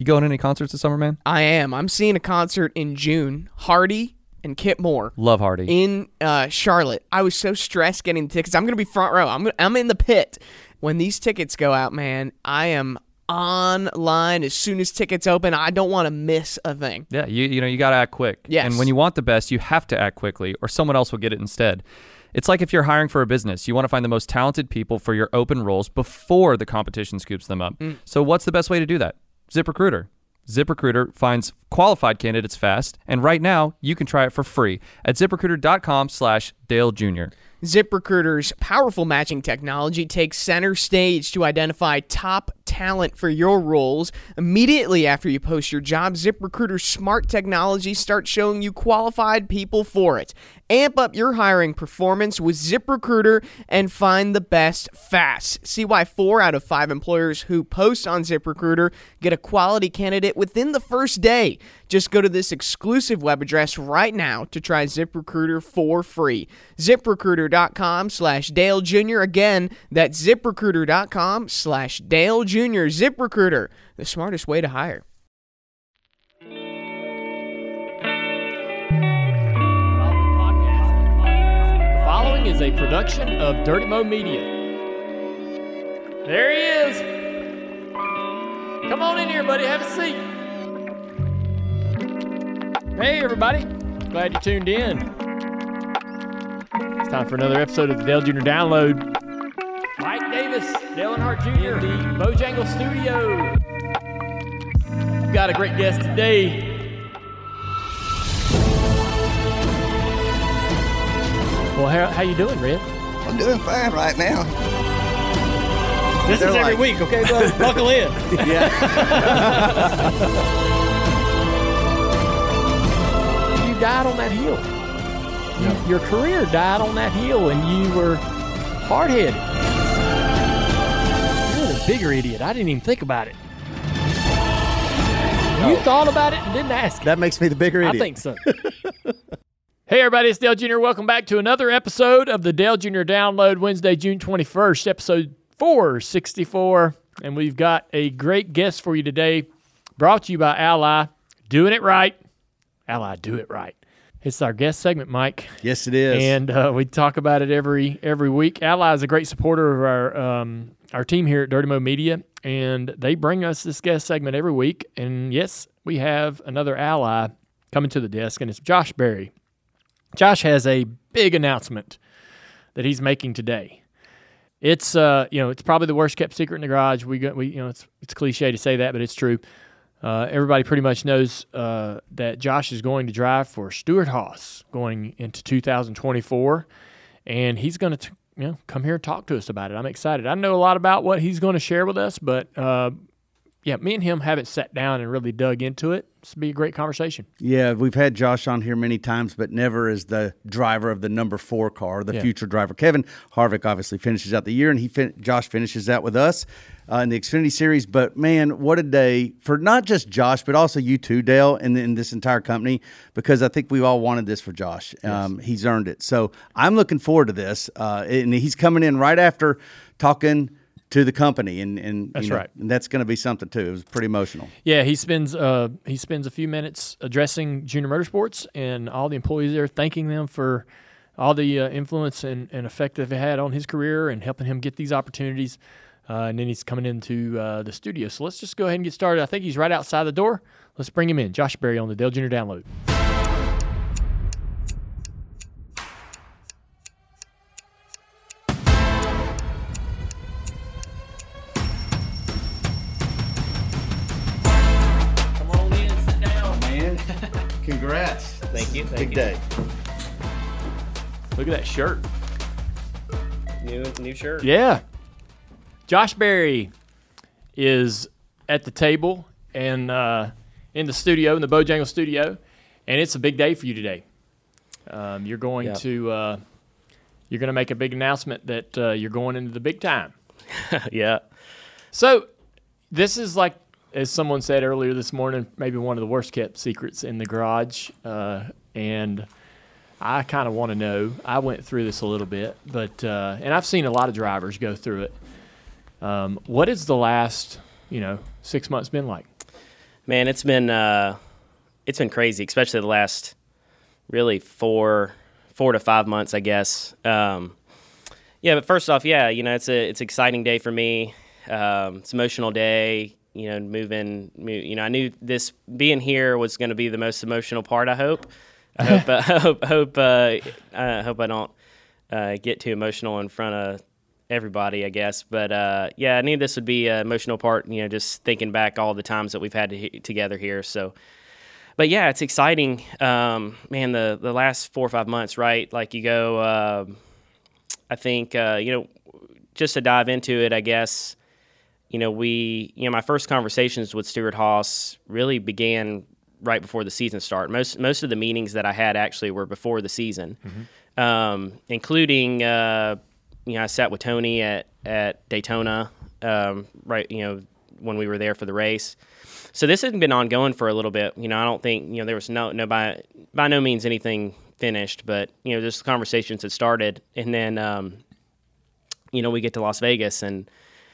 You going to any concerts this summer, man? I am. I'm seeing a concert in June. Hardy and Kip Moore Love Hardy. in uh, Charlotte. I was so stressed getting the tickets. I'm gonna be front row. I'm I'm in the pit when these tickets go out, man. I am online as soon as tickets open. I don't want to miss a thing. Yeah, you you know you got to act quick. Yes. And when you want the best, you have to act quickly, or someone else will get it instead. It's like if you're hiring for a business, you want to find the most talented people for your open roles before the competition scoops them up. So what's the best way to do that? ZipRecruiter. ZipRecruiter finds qualified candidates fast, and right now you can try it for free at ZipRecruiter.com/slash Dale Jr. ZipRecruiter's powerful matching technology takes center stage to identify top talent for your roles. Immediately after you post your job, ZipRecruiter's smart technology starts showing you qualified people for it. Amp up your hiring performance with ZipRecruiter and find the best fast. See why four out of five employers who post on ZipRecruiter get a quality candidate within the first day. Just go to this exclusive web address right now to try ZipRecruiter for free. ZipRecruiter.com slash Dale Jr. Again, that's ZipRecruiter.com slash Dale Jr. ZipRecruiter, the smartest way to hire. Is a production of Dirty Mo Media. There he is. Come on in here, buddy. Have a seat. Hey, everybody. Glad you tuned in. It's time for another episode of the Dale Jr. Download. Mike Davis, Dale Earnhardt Jr., in the Bojangle Studio. We've got a great guest today. Well, how, how you doing, Red? I'm doing fine right now. This They're is every like- week, okay, bud? Buckle in. Yeah. you died on that hill. You, Your career died on that hill, and you were hard headed. You're the bigger idiot. I didn't even think about it. You thought about it and didn't ask. That makes me the bigger idiot. I think so. hey, everybody, it's Dale Jr. Welcome back to another episode of the Dale Jr. Download Wednesday, June 21st, episode 464. And we've got a great guest for you today, brought to you by Ally. Doing it right. Ally, do it right. It's our guest segment, Mike. Yes, it is. And uh, we talk about it every every week. Ally is a great supporter of our um, our team here at Dirty Mo Media, and they bring us this guest segment every week. And yes, we have another ally coming to the desk, and it's Josh Berry. Josh has a big announcement that he's making today. It's uh you know it's probably the worst kept secret in the garage. We go, we you know it's it's cliche to say that, but it's true. Uh, everybody pretty much knows uh, that Josh is going to drive for Stewart-Haas going into 2024, and he's going to you know come here and talk to us about it. I'm excited. I know a lot about what he's going to share with us, but uh, yeah, me and him haven't sat down and really dug into it. This will be a great conversation. yeah, we've had Josh on here many times, but never as the driver of the number four car, the Yeah. future driver. Kevin Harvick obviously finishes out the year, and he fin- Josh finishes out with us uh, in the Xfinity Series. But man, what a day for not just Josh, but also you too, Dale, and, and this entire company, because I think we all wanted this for Josh. Um, He's earned it. So I'm looking forward to this, uh, and he's coming in right after talking. To the company, and and you That's know, right. and that's going to be something too. It was pretty emotional. Yeah, he spends uh, he spends a few minutes addressing Junior Motorsports and all the employees there, thanking them for all the uh, influence and, and effect they've had on his career and helping him get these opportunities. uh, and then he's coming into uh, the studio. So let's just go ahead and get started. I think he's right outside the door. Let's bring him in. Josh Berry on the Dale Jr. Download. Congrats. Thank you. Thank Big you. day. Look at that shirt. New new shirt. Yeah. Josh Berry is at the table and uh, in the studio, in the Bojangle studio, and it's a big day for you today. Um, you're going Yeah. to uh, you're going to make a big announcement that uh, you're going into the big time. yeah. So this is like, as someone said earlier this morning, maybe one of the worst kept secrets in the garage, uh, and I kind of want to know. I went through this a little bit, but uh, and I've seen a lot of drivers go through it. Um, what has the last, you know, six months been like? Man, it's been uh, it's been crazy, especially the last really four four to five months, I guess. Um, yeah, but first off, yeah, you know, it's a it's an exciting day for me. Um, it's an emotional day. You know, moving. mo- You know, I knew this being here was going to be the most emotional part. I hope. I hope. I hope. Hope. Uh, I hope I don't uh, get too emotional in front of everybody, I guess. But uh, yeah, I knew this would be an emotional part. You know, just thinking back all the times that we've had to, he- together here. So, but yeah, it's exciting. Um, man, the the last four or five months, right? Like you go. um I think uh, you know, just to dive into it, I guess. You know, we you know my first conversations with Stewart-Haas really began right before the season started. Most most of the meetings that I had actually were before the season, um, including uh, you know I sat with Tony at at Daytona, um, right? You know when we were there for the race. So this has been ongoing for a little bit. You know, I don't think you know there was no no by by no means anything finished, but you know just conversations had started, and then um, you know we get to Las Vegas and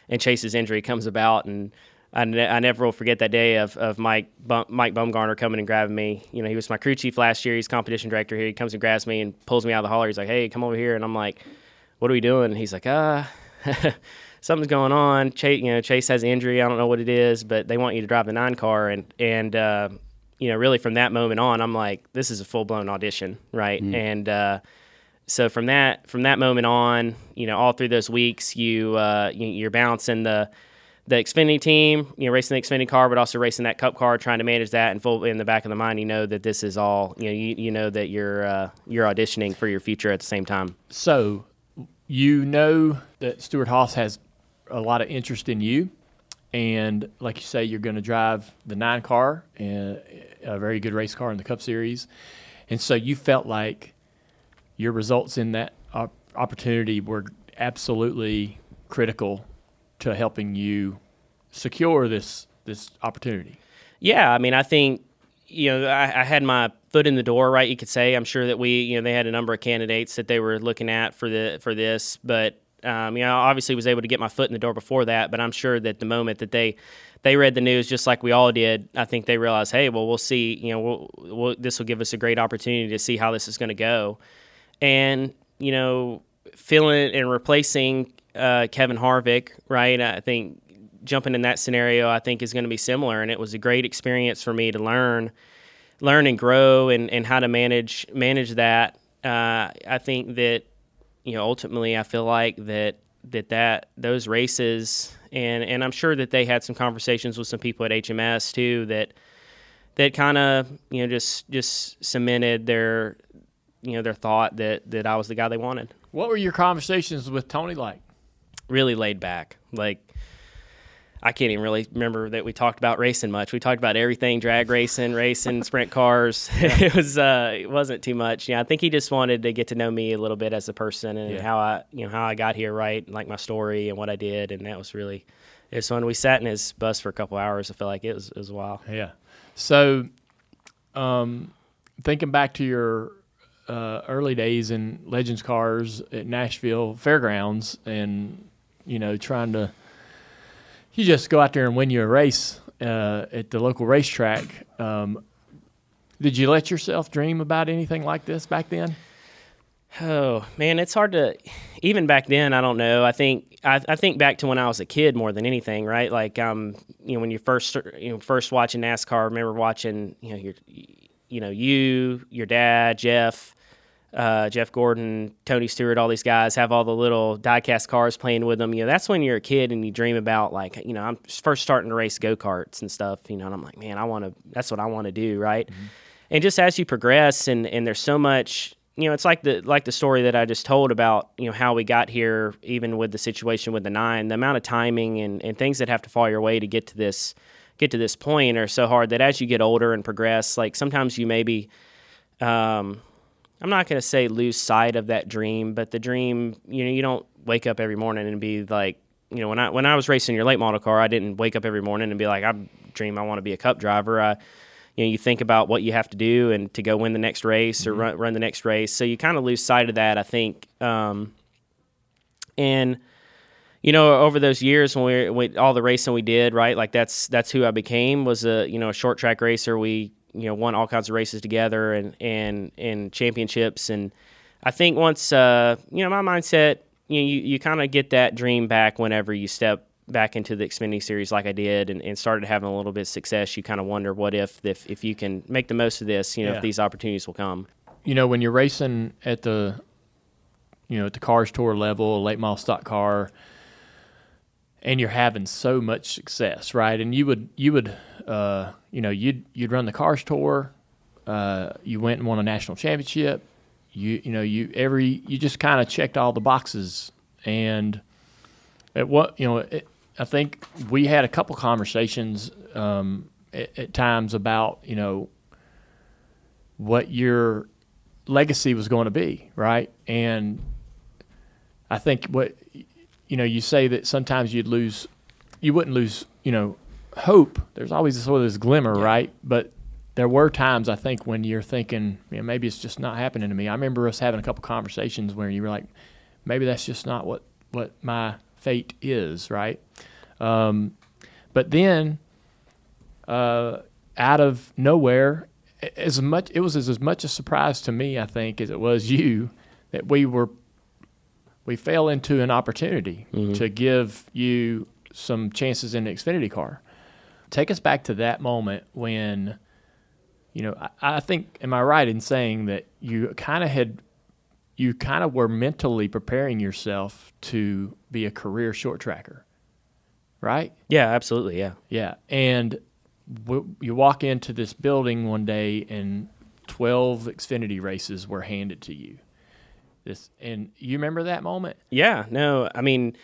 and Chase's injury comes about, and I, ne- I never will forget that day of, of Mike Bum- Mike Bumgarner coming and grabbing me. You know, he was my crew chief last year. He's competition director here. He comes and grabs me and pulls me out of the hauler. He's like, "Hey, come over here," and I'm like, "What are we doing?" And he's like, "Ah." Something's going on. Chase, you know, Chase has an injury. I don't know what it is, but they want you to drive the nine car, and and uh, you know, really from that moment on, I'm like, this is a full blown audition, right? And uh, so from that from that moment on, you know, all through those weeks, you, uh, you you're balancing the the Xfinity team, you know, racing the Xfinity car, but also racing that Cup car, trying to manage that, and full in the back of the mind, you know that this is all, you know, you, you know that you're uh, you're auditioning for your future at the same time. So you know that Stewart-Haas has a lot of interest in you, and like you say, you're going to drive the nine car, and a very good race car in the Cup Series, and so you felt like your results in that op- opportunity were absolutely critical to helping you secure this this opportunity. Yeah, I mean, I think you know I, I had my foot in the door, right? You could say. I'm sure that we, you know, they had a number of candidates that they were looking at for the for this, but um, you know, I obviously was able to get my foot in the door before that. But I'm sure that the moment that they they read the news, just like we all did, I think they realized, hey, well, we'll see. You know, we'll, we'll, this will give us a great opportunity to see how this is going to go, and you know, filling and replacing uh, Kevin Harvick, right? I think jumping in that scenario, I think is going to be similar, and it was a great experience for me to learn, learn and grow, and, and how to manage manage that. Uh, I think that you know ultimately, I feel like that that that those races, and and I'm sure that they had some conversations with some people at HMS too that that kind of you know just just cemented their you know their thought that that I was the guy they wanted. What were your conversations with Tony like? Really laid back, like. I can't even really remember that we talked about racing much. We talked about everything: drag racing, racing, sprint cars. it was uh, it wasn't too much. Yeah, I think he just wanted to get to know me a little bit as a person and Yeah. how I, you know, how I got here, right? Like my story and what I did, and that was really. It was fun. We sat in his bus for a couple hours. I feel like it was it was a while. Yeah. So, um, thinking back to your uh, early days in Legends Cars at Nashville Fairgrounds, and you know, trying to, you just go out there and win you a race uh, at the local racetrack. Um, did you let yourself dream about anything like this back then? Oh man, it's hard to even back then. I don't know. I think I, I think back to when I was a kid more than anything, right? Like um, you know, when you first you know first watching NASCAR. I remember watching you know your you know you, your dad, Jeff, uh, Jeff Gordon, Tony Stewart, all these guys have all the little diecast cars playing with them. You know, that's when you're a kid and you dream about like, you know, I'm first starting to race go karts and stuff. You know, and I'm like, man, I want to. That's what I want to do, right? And just as you progress, and and there's so much. You know, it's like the like the story that I just told about. You know how we got here, even with the situation with the nine, the amount of timing and, and things that have to fall your way to get to this get to this point are so hard that as you get older and progress, like sometimes you maybe um, I'm not going to say lose sight of that dream, but the dream, you know, you don't wake up every morning and be like, you know, when I when I was racing your late model car, I didn't wake up every morning and be like, I dream I want to be a cup driver. I, you know, you think about what you have to do and to go win the next race or run, run the next race. So you kind of lose sight of that, I think. Um, and you know, over those years when we, we all the racing we did, right? Like that's that's who I became was a you know a short track racer. We you know won all kinds of races together and and and championships. And I think once uh, you know my mindset, you know, you, you kind of get that dream back whenever you step back into the Xfinity series like I did and, and started having a little bit of success. You kind of wonder what if if if you can make the most of this, you know, Yeah. if these opportunities will come. you know, when you're racing at the, you know, at the cars tour level, late model stock car, and you're having so much success, right? And you would, you would, uh, you know, you'd you'd run the cars tour, uh, you went and won a national championship, you you know, you every you just kind of checked all the boxes, and at what you know, it, I think we had a couple conversations um, at, at times about you know what your legacy was going to be, right? And I think what you know, you say that sometimes you'd lose, you wouldn't lose, you know, hope. There's always sort of this glimmer, right? But there were times I think when you're thinking, you know, maybe it's just not happening to me. I remember us having a couple conversations where you were like, maybe that's just not what what my fate is, right? Um, but then, uh, out of nowhere, as much it was as, as much a surprise to me, I think, as it was you, that we were we fell into an opportunity to give you some chances in the Xfinity car. Take us back to that moment when, you know, I, I think, am I right in saying that you kind of had, you kind of were mentally preparing yourself to be a career short tracker, right? Yeah, absolutely. Yeah. Yeah, and w- you walk into this building one day, and twelve Xfinity races were handed to you. This, and you remember that moment? Yeah, no, I mean,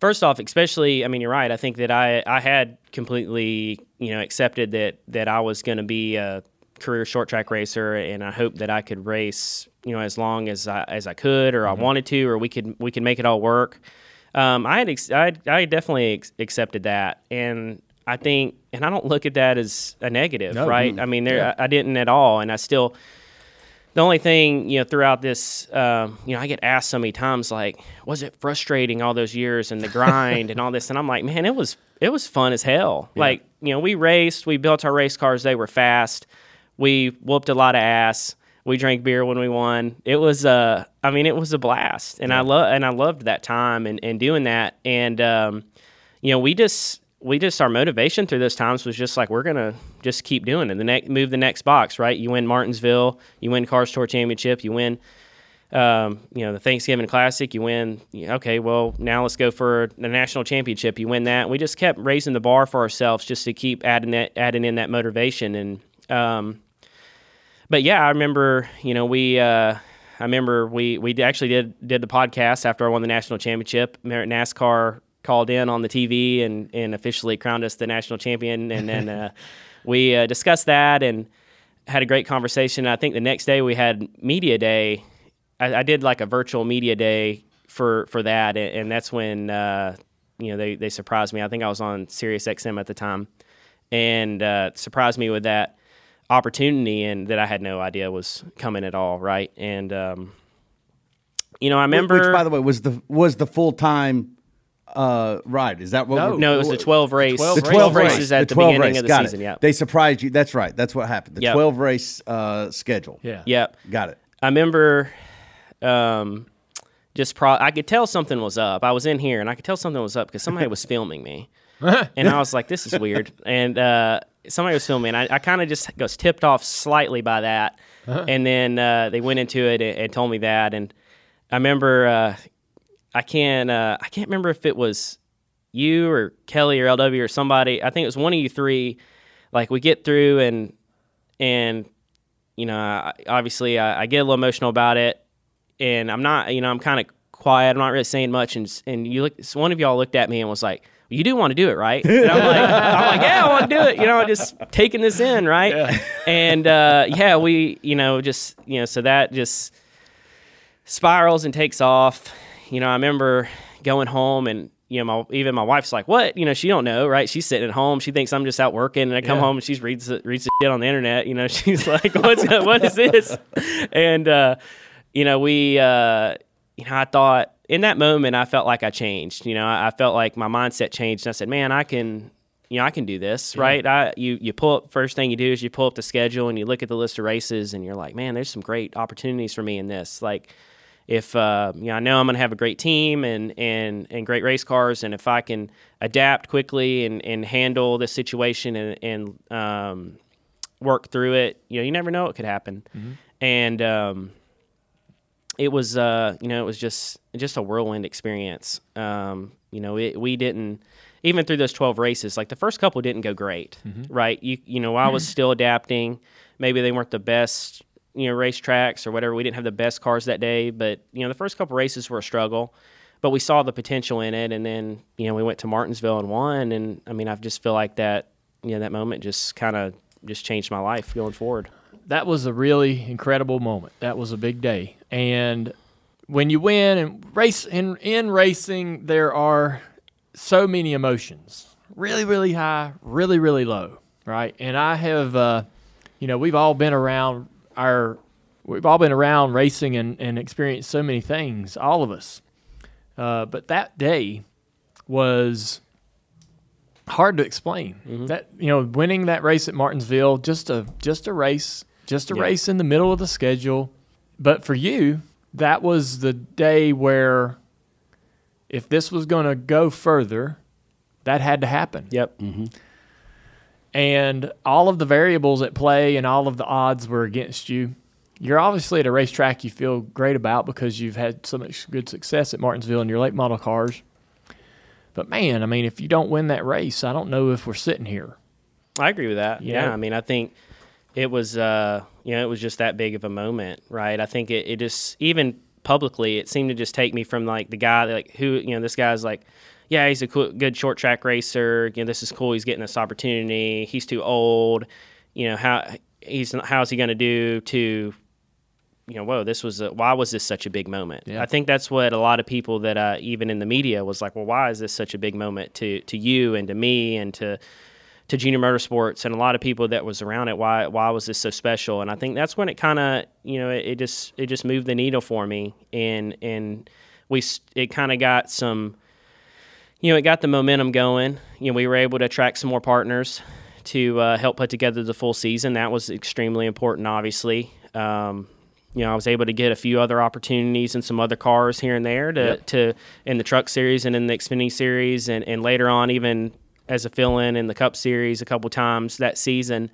first off, especially, I mean, you're right. I think that I I had completely, you know, accepted that that I was going to be a career short track racer, and I hoped that I could race, you know, as long as I as I could, or I wanted to, or we could we could make it all work. Um, I had ex- I I definitely ex- accepted that, and I think, and I don't look at that as a negative, No. right? I mean, there I, I didn't at all, and I still the only thing you know throughout this um, you know i get asked so many times like was it frustrating all those years and the grind and all this? And i'm like man it was it was fun as hell. Like you know we raced we built our race cars they were fast. We whooped a lot of ass. We drank beer when we won. It was uh i mean it was a blast. And i love and i loved that time and, and doing that. And um you know we just we just our motivation through those times was just like we're gonna just keep doing it. The next move the next box, right? You win Martinsville, you win Cars Tour Championship, you win, um, you know, the Thanksgiving Classic, you win. Okay, well now let's go for the national championship. You win that. We just kept raising the bar for ourselves just to keep adding that adding in that motivation and. Um, but yeah, I remember, you know, we, uh, I remember we we actually did did the podcast after I won the national championship. NASCAR called in on the TV and and officially crowned us the national champion, and then uh, we uh, discussed that and had a great conversation. I think the next day we had media day. I, I did like a virtual media day for for that, and, and that's when uh, you know they they surprised me. I think I was on Sirius XM at the time, and uh, surprised me with that opportunity and that I had no idea was coming at all, right? And um, you know, I remember. Which, by the way, was the was the full time uh, ride? Is that what? No. we're- no, it was the twelve race. 12 the 12 race, races at the, 12 beginning race, of the got season. It. Yeah. They surprised you. That's right. That's what happened. The Yep. 12 race uh, schedule. Yeah. Yep. Got it. I remember Um, just pro, I could tell something was up. I was in here and I could tell something was up because somebody was filming me, and I was like, "This is weird." And uh, somebody was filming. And I, I kind of just was tipped off slightly by that, and then uh, they went into it and, and told me that. And I remember uh, I can't uh, I can't remember if it was you or Kelly or LW or somebody. I think it was one of you three. Like we get through and and you know I, obviously I, I get a little emotional about it, and I'm not you know I'm kind of quiet. I'm not really saying much. And and you look, one of y'all looked at me and was like. You do want to do it, right? And I'm like, I'm like, yeah, I want to do it. You know, just taking this in, right? And uh, yeah, we, you know, just you know, so that just spirals and takes off. You know, I remember going home and you know, my, even my wife's like, "What?" You know, she don't know, right? She's sitting at home. She thinks I'm just out working, and I come Yeah. home and she reads the, reads the shit on the internet. You know, she's like, "What's what is this?" And uh, you know, we, uh, you know, I thought in that moment, I felt like I changed. You know, I, I felt like my mindset changed. And I said, "Man, I can." You know, I can do this, right? I you you pull up first thing you do is you pull up the schedule and you look at the list of races and you're like, man, there's some great opportunities for me in this. Like, if uh, you know, I know I'm going to have a great team and, and and great race cars, and if I can adapt quickly and, and handle this situation and, and um, work through it, you know, you never know what could happen. And um, it was, uh, you know, it was just just a whirlwind experience. Um, you know, it, we didn't even through those 12 races. Like the first couple didn't go great, right? You you know, I was still adapting. Maybe they weren't the best you know racetracks or whatever. We didn't have the best cars that day, but you know the first couple races were a struggle, but we saw the potential in it, and then you know we went to Martinsville and won, and I mean I just feel like that you know that moment just kind of just changed my life going forward. that was a really incredible moment. That was a big day. And when you win and race in in racing, there are so many emotions. Really, really high, really, really low. Right. And I have uh, you know, we've all been around our we've all been around racing and, and experienced so many things, all of us. Uh, but that day was hard to explain. That you know, winning that race at Martinsville, just a just a race, just a Yeah. race in the middle of the schedule. But for you, that was the day where if this was going to go further, that had to happen. Yep. And all of the variables at play and all of the odds were against you. You're obviously at a racetrack you feel great about because you've had so much good success at Martinsville in your late model cars. But man, I mean, if you don't win that race, I don't know if we're sitting here. I agree with that. You yeah, know? I mean, I think it was, uh, you know, it was just that big of a moment, right? I think it, it just even publicly, it seemed to just take me from like the guy that, like who, you know, this guy's like, yeah, he's a cool, good short track racer. You know, this is cool. He's getting this opportunity. He's too old. You know how he's how's he going to do to you know, whoa, this was a, why was this such a big moment? Yeah. I think that's what a lot of people that uh, even in the media was like, well, why is this such a big moment to to you and to me and to to junior motorsports and a lot of people that was around it? Why why was this so special? And I think that's when it kind of you know it, it just it just moved the needle for me and and we it kind of got some you know it got the momentum going. You know, we were able to attract some more partners to uh, help put together the full season. That was extremely important, obviously. Um, you know, I was able to get a few other opportunities and some other cars here and there to, to in the truck series and in the Xfinity series, and, and later on even as a fill-in in the Cup series a couple times that season.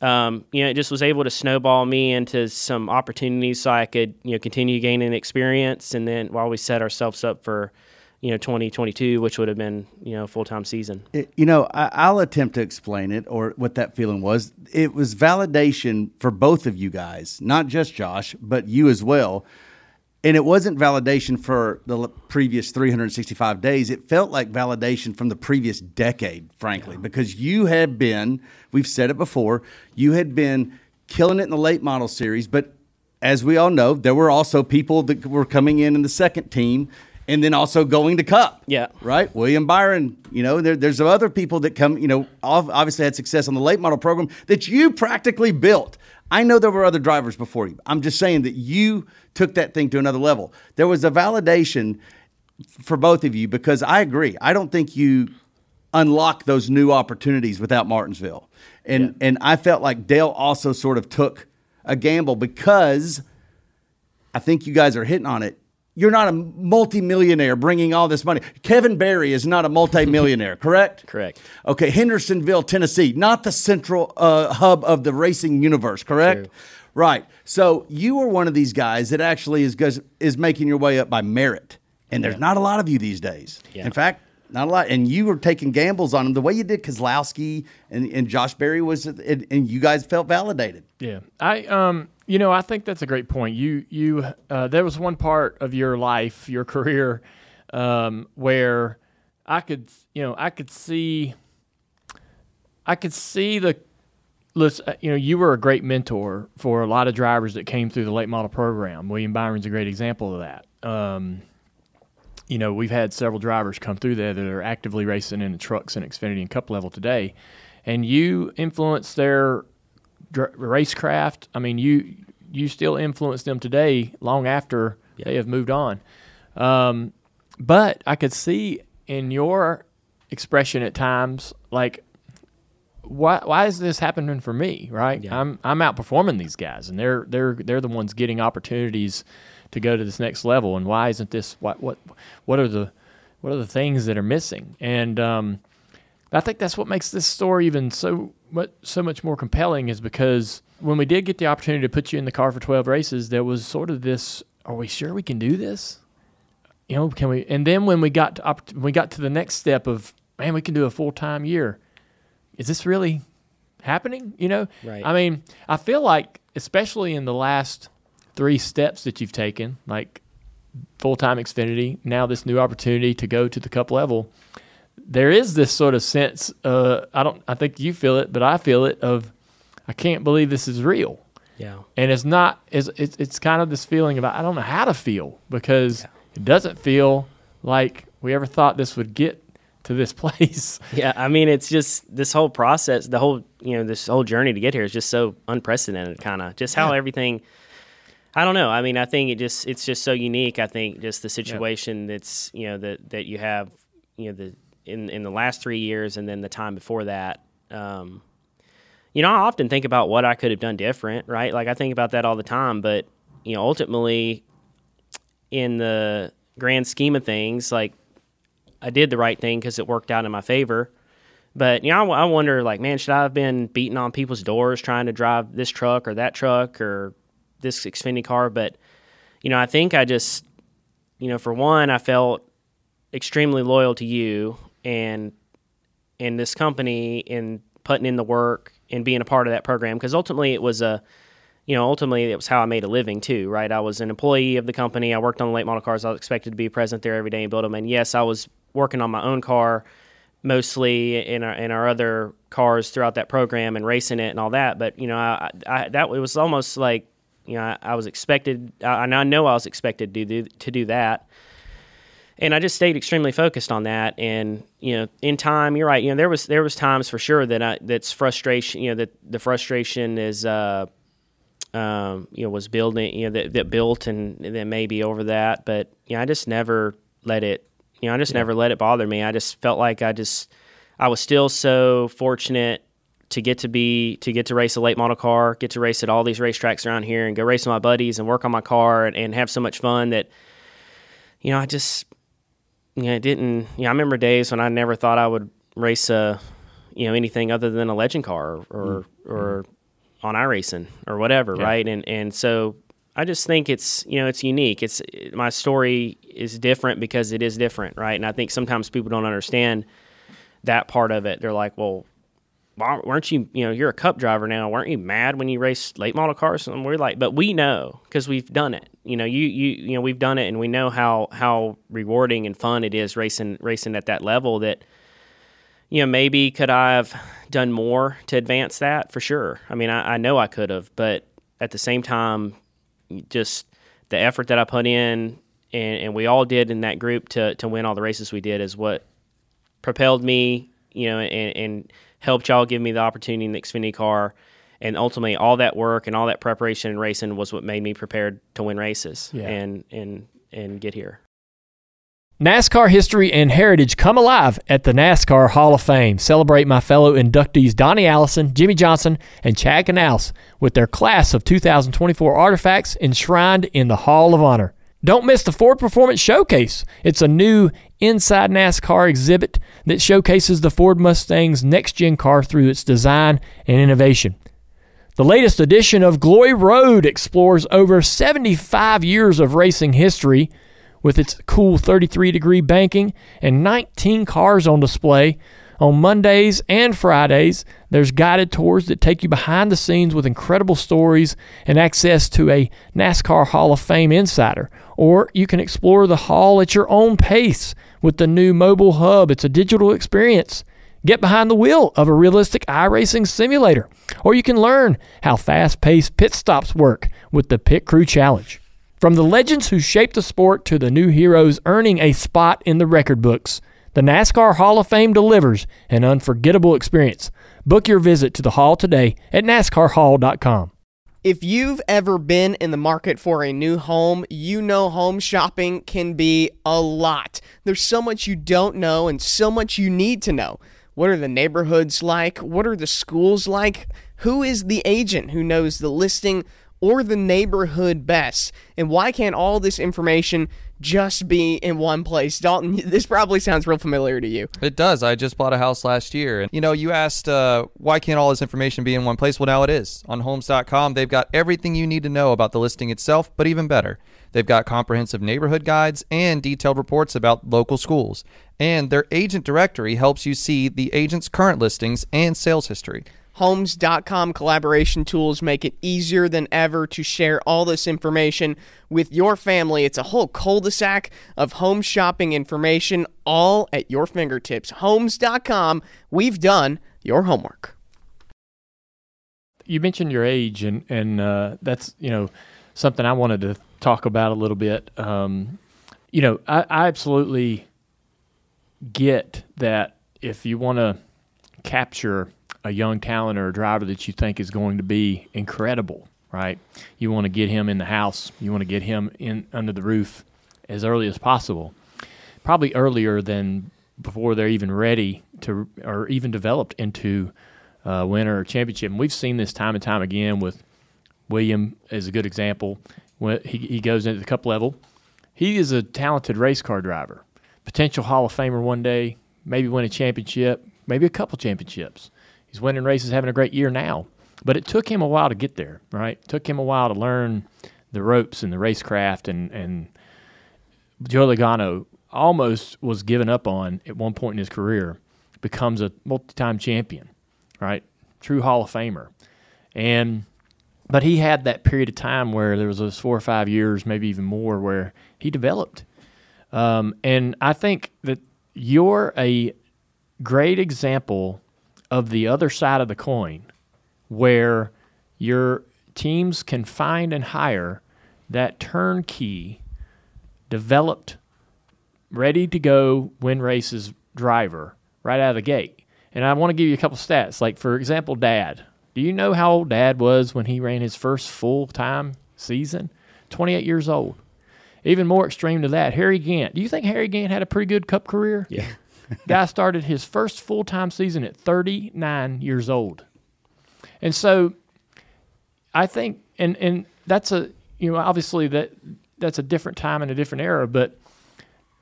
Um, you know, it just was able to snowball me into some opportunities so I could you know continue gaining experience, and then while we set ourselves up for you know 2022, which would have been you know full time season. It- you know, I, I'll attempt to explain it or what that feeling was. It was validation for both of you guys, not just Josh, but you as well. And it wasn't validation for the previous 365 days. It felt like validation from the previous decade, frankly, because you had been, we've said it before, you had been killing it in the late model series. But as we all know, there were also people that were coming in in the second team and then also going to Cup Yeah. right? William Byron, you know, there, there's other people that come, you know, obviously had success on the late model program that you practically built. I know there were other drivers before you. I'm just saying that you took that thing to another level. There was a validation for both of you because I agree. I don't think you unlock those new opportunities without Martinsville. And and I felt like Dale also sort of took a gamble because I think you guys are hitting on it. You're not a multimillionaire bringing all this money. Kevin Berry is not a multimillionaire, correct? Correct. Okay, Hendersonville, Tennessee, not the central uh, hub of the racing universe, correct? True. Right. So you are one of these guys that actually is is making your way up by merit, and there's not a lot of you these days. Yeah. In fact, not a lot. And you were taking gambles on them the way you did Kozlowski and, and Josh Berry was, and, and you guys felt validated. Yeah, I um, you know, I think that's a great point. You you uh, there was one part of your life, your career, um, where I could you know I could see, I could see the. Listen, uh, you know, you were a great mentor for a lot of drivers that came through the late model program. William Byron's a great example of that. Um, you know, we've had several drivers come through there that are actively racing in the trucks and Xfinity and Cup level today, and you influence their dr- racecraft. I mean, you you still influence them today, long after they have moved on. Um, but I could see in your expression at times, like, why why is this happening for me? Right? Yeah. I'm I'm outperforming these guys, and they're they're they're the ones getting opportunities to go to this next level. And why isn't this? What what what are the what are the things that are missing? And um, I think that's what makes this story even so much so much more compelling is because when we did get the opportunity to put you in the car for 12 races, there was sort of this: Are we sure we can do this? You know, can we? And then when we got to we got to the next step of man, we can do a full time year. Is this really happening? You know, Right. I mean, I feel like especially in the last three steps that you've taken, like full time Xfinity, now this new opportunity to go to the Cup level there is this sort of sense uh, I don't I think you feel it but I feel it of I can't believe this is real Yeah. and it's not it's it's, it's kind of this feeling of I don't know how to feel because it doesn't feel like we ever thought this would get to this place Yeah, I mean, it's just this whole process, the whole you know, this whole journey to get here is just so unprecedented. Kind of just how everything. I don't know. I mean, I think it just it's just so unique. I think just the situation that's you know that that you have you know the in in the last three years and then the time before that. Um, you know, I often think about what I could have done different, right? Like I think about that all the time, but you know, ultimately, in the grand scheme of things, like I did the right thing because it worked out in my favor. But you know, I, I wonder, like, man, should I have been beating on people's doors trying to drive this truck or that truck or this Xfinity car? But you know, I think I just, you know, for one, I felt extremely loyal to you and and this company and putting in the work and being a part of that program because ultimately it was a you know ultimately it was how i made a living too right? I was an employee of the company. I worked on the late model cars. I was expected to be present there every day and build them. And yes i was working on my own car mostly in our in our other cars throughout that program and racing it and all that. But you know i, I that it was almost like you know i, I was expected I, and i know i was expected to do to do that and I just stayed extremely focused on that. And you know, in time, you're right. You know, there was there was times for sure that I that's frustration. You know, that the frustration is. Uh, um, you know, was building, you know, that, that built and then maybe over that, but you know, I just never let it, you know, I just never let it bother me. I just felt like I just, I was still so fortunate to get to be to get to race a late model car, get to race at all these racetracks around here, and go race with my buddies and work on my car and, and have so much fun that, you know, I just, you know, it didn't. You know, I remember days when I never thought I would race a, you know, anything other than a legend car or or, mm. or on iRacing or whatever, right? And and so I just think it's you know it's unique. It's my story is different because it is different, right? And I think sometimes people don't understand that part of it. They're like, well, weren't you, you know, you're a cup driver now. Weren't you mad when you raced late model cars? And we're like, but we know because we've done it. You know, you, you, you know, we've done it and we know how, how rewarding and fun it is racing, racing at that level that, you know, maybe could I have done more to advance that for sure. I mean, I, I know I could have, but at the same time, just the effort that I put in and, and we all did in that group to, to win all the races we did is what propelled me, you know, and, and helped y'all give me the opportunity in the Xfinity car. And ultimately, all that work and all that preparation and racing was what made me prepared to win races Yeah. and and and get here. NASCAR history and heritage come alive at the NASCAR Hall of Fame. Celebrate my fellow inductees Donnie Allison, Jimmie Johnson, and Chad Knaus with their class of 2024 artifacts enshrined in the Hall of Honor. Don't miss the Ford Performance Showcase. It's a new inside NASCAR exhibit that showcases the Ford Mustang's next gen car through its design and innovation. The latest edition of Glory Road explores over 75 years of racing history with its cool 33 degree banking and 19 cars on display. On Mondays and Fridays, there's guided tours that take you behind the scenes with incredible stories and access to a NASCAR Hall of Fame insider. Or you can explore the hall at your own pace with the new mobile hub. It's a digital experience. Get behind the wheel of a realistic iRacing simulator. Or you can learn how fast paced pit stops work with the Pit Crew Challenge. From the legends who shaped the sport to the new heroes earning a spot in the record books, the NASCAR Hall of Fame delivers an unforgettable experience. Book your visit to the hall today at NASCARHall.com. If you've ever been in the market for a new home, you know home shopping can be a lot. There's so much you don't know and so much you need to know. What are the neighborhoods like? What are the schools like? Who is the agent who knows the listing or the neighborhood best? And why can't all this information just be in one place? Dalton, this probably sounds real familiar to you. It does. I just bought a house last year. And, you know, you asked, uh, why can't all this information be in one place? Well, now it is. On homes.com, they've got everything you need to know about the listing itself, but even better. They've got comprehensive neighborhood guides and detailed reports about local schools. And their agent directory helps you see the agent's current listings and sales history. Homes.com collaboration tools make it easier than ever to share all this information with your family. It's a whole cul de sac of home shopping information all at your fingertips. Homes.com, we've done your homework. You mentioned your age, and, and uh, that's, you know, something I wanted to talk about a little bit. Um, you know, I, I absolutely get that if you want to capture a young talent or a driver that you think is going to be incredible, right? You want to get him in the house. You want to get him in under the roof as early as possible. Probably earlier than before they're even ready to or even developed into uh, winner or championship. And we've seen this time and time again with William as a good example. When he, he goes into the cup level, he is a talented race car driver, potential Hall of Famer one day, maybe win a championship, maybe a couple championships. He's winning races, having a great year now. But it took him a while to get there, right? It took him a while to learn the ropes and the racecraft. And, and Joe Logano almost was given up on at one point in his career, becomes a multi time champion, right? True Hall of Famer. And but he had that period of time where there was those four or five years, maybe even more, where he developed. Um, and I think that you're a great example of the other side of the coin where your teams can find and hire that turnkey, developed, ready to go win races driver right out of the gate. And I want to give you a couple stats. Like, for example, Dad. Do you know how old Dad was when he ran his first full time season? 28 years old. Even more extreme to that, Harry Gant. Do you think Harry Gant had a pretty good cup career? Yeah. Guy started his first full time season at 39 years old. And so I think and and that's a you know obviously that that's a different time and a different era, but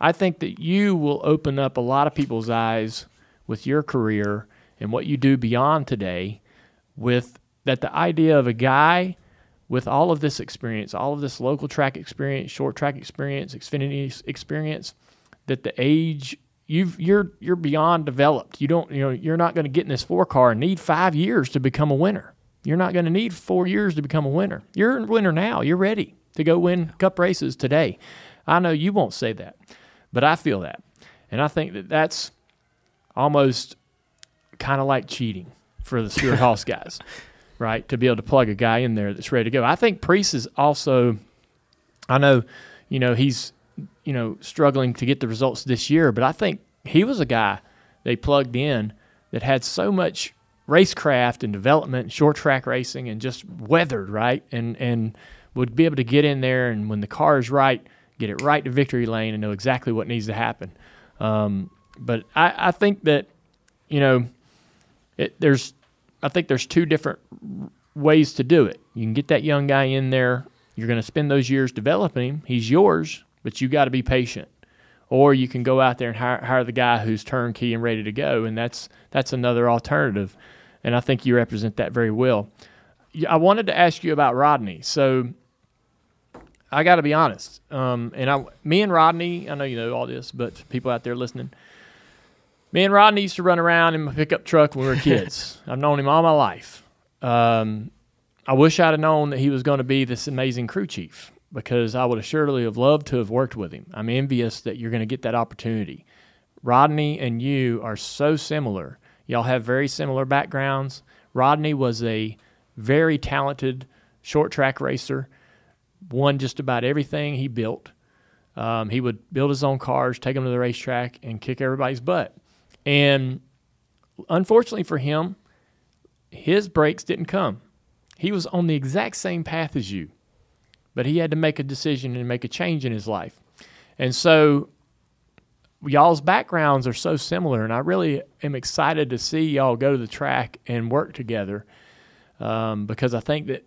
I think that you will open up a lot of people's eyes with your career and what you do beyond today with that the idea of a guy with all of this experience, all of this local track experience, short track experience, Xfinity experience, that the age you've you're you're beyond developed. You don't you know you're not going to get in this four car and need five years to become a winner. You're not going to need four years to become a winner. You're a winner now. You're ready to go win cup races today. I know you won't say that, but I feel that, and I think that that's almost kind of like cheating for the Stewart Haas guys, right? To be able to plug a guy in there that's ready to go. I think Preece is also. I know, you know, he's you know, struggling to get the results this year. But I think he was a guy they plugged in that had so much racecraft and development, short track racing, and just weathered right, and and would be able to get in there and when the car is right, get it right to victory lane, and know exactly what needs to happen. Um, but I, I think that you know, it, there's I think there's two different ways to do it. You can get that young guy in there. You're going to spend those years developing him. He's yours, but you got to be patient. Or you can go out there and hire, hire the guy who's turnkey and ready to go, and that's that's another alternative. And I think you represent that very well. I wanted to ask you about Rodney. So I got to be honest. Um, and I, me and Rodney, I know you know all this, but people out there listening, me and Rodney used to run around in my pickup truck when we were kids. I've known him all my life. Um, I wish I'd have known that he was going to be this amazing crew chief because I would assuredly have loved to have worked with him. I'm envious that you're going to get that opportunity. Rodney and you are so similar. Y'all have very similar backgrounds. Rodney was a very talented short track racer, won just about everything he built. Um, he would build his own cars, take them to the racetrack, and kick everybody's butt. And unfortunately for him, his breaks didn't come. He was on the exact same path as you, but he had to make a decision and make a change in his life. And so y'all's backgrounds are so similar, and I really am excited to see y'all go to the track and work together um, because I think that,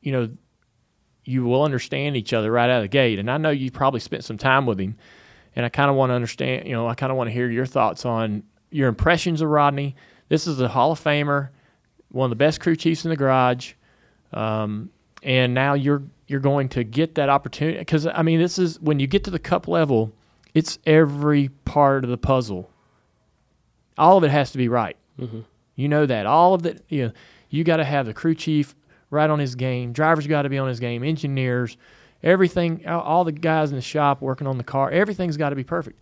you know, you will understand each other right out of the gate. And I know you probably spent some time with him, and I kind of want to understand, you know, I kind of want to hear your thoughts on your impressions of Rodney. This is a Hall of Famer, one of the best crew chiefs in the garage, um, and now you're you're going to get that opportunity because I mean this is when you get to the cup level, it's every part of the puzzle. All of it has to be right. Mm-hmm. You know that all of that. You know, you got to have the crew chief right on his game. Drivers got to be on his game. Engineers, everything, all the guys in the shop working on the car, everything's got to be perfect.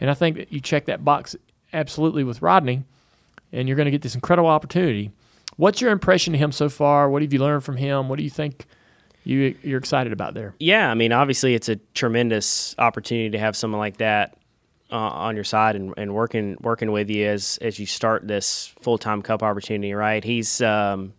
And I think that you check that box absolutely with Rodney, and you're going to get this incredible opportunity. What's your impression of him so far? What have you learned from him? What do you think you you're excited about there? Yeah, I mean, obviously, it's a tremendous opportunity to have someone like that uh, on your side and, and working working with you as as you start this full time cup opportunity. Right? He's um,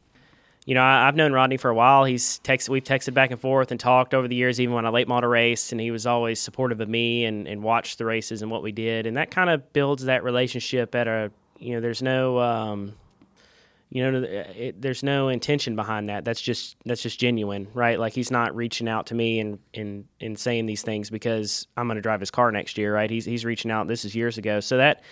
you know, I, have known Rodney for a while. He's texted, we've texted back and forth and talked over the years, even when I late model raced, and he was always supportive of me and, and watched the races and what we did, and that kind of builds that relationship at a, you know, there's no, um, you know, it, there's no intention behind that. That's just that's just genuine, right? Like he's not reaching out to me and and and saying these things because I'm going to drive his car next year, right? He's he's reaching out. This is years ago, so that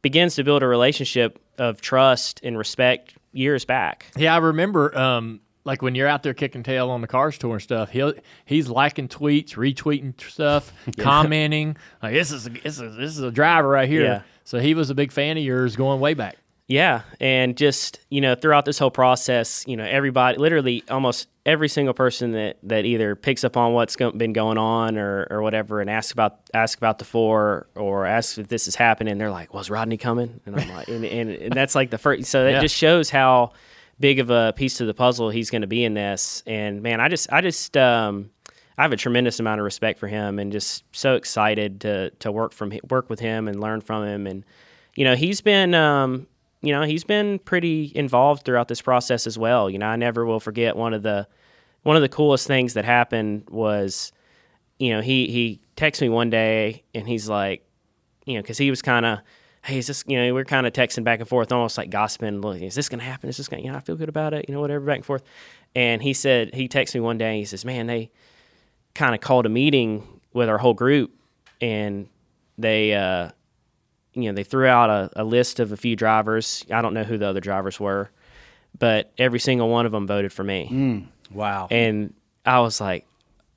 begins to build a relationship of trust and respect years back. Yeah, I remember um, like when you're out there kicking tail on the cars tour and stuff, he'll he's liking tweets, retweeting stuff, yeah. commenting. Like this is a, this is this is a driver right here. Yeah. So he was a big fan of yours going way back. Yeah, and just you know throughout this whole process, you know everybody, literally almost every single person that, that either picks up on what's go- been going on or, or whatever and asks about ask about the four or asks if this is happening, they're like, "Was Rodney coming?" And I'm like, and, and, and that's like the first. So that yeah. just shows how big of a piece to the puzzle he's going to be in this. And man, I just I just um, I have a tremendous amount of respect for him and just so excited to to work from work with him and learn from him. And you know, he's been um, you know, he's been pretty involved throughout this process as well. You know, I never will forget one of the one of the coolest things that happened was, you know, he he texted me one day and he's like, you know, because he was kind of, hey, is this, you know, we are kind of texting back and forth, almost like gossiping. Is this gonna happen? Is this gonna, you know, I feel good about it, you know, whatever, back and forth. And he said he texted me one day. He says, man, they kind of called a meeting with our whole group and they uh, you know, they threw out a, a list of a few drivers. I don't know who the other drivers were, but every single one of them voted for me. Mm, wow. And I was like,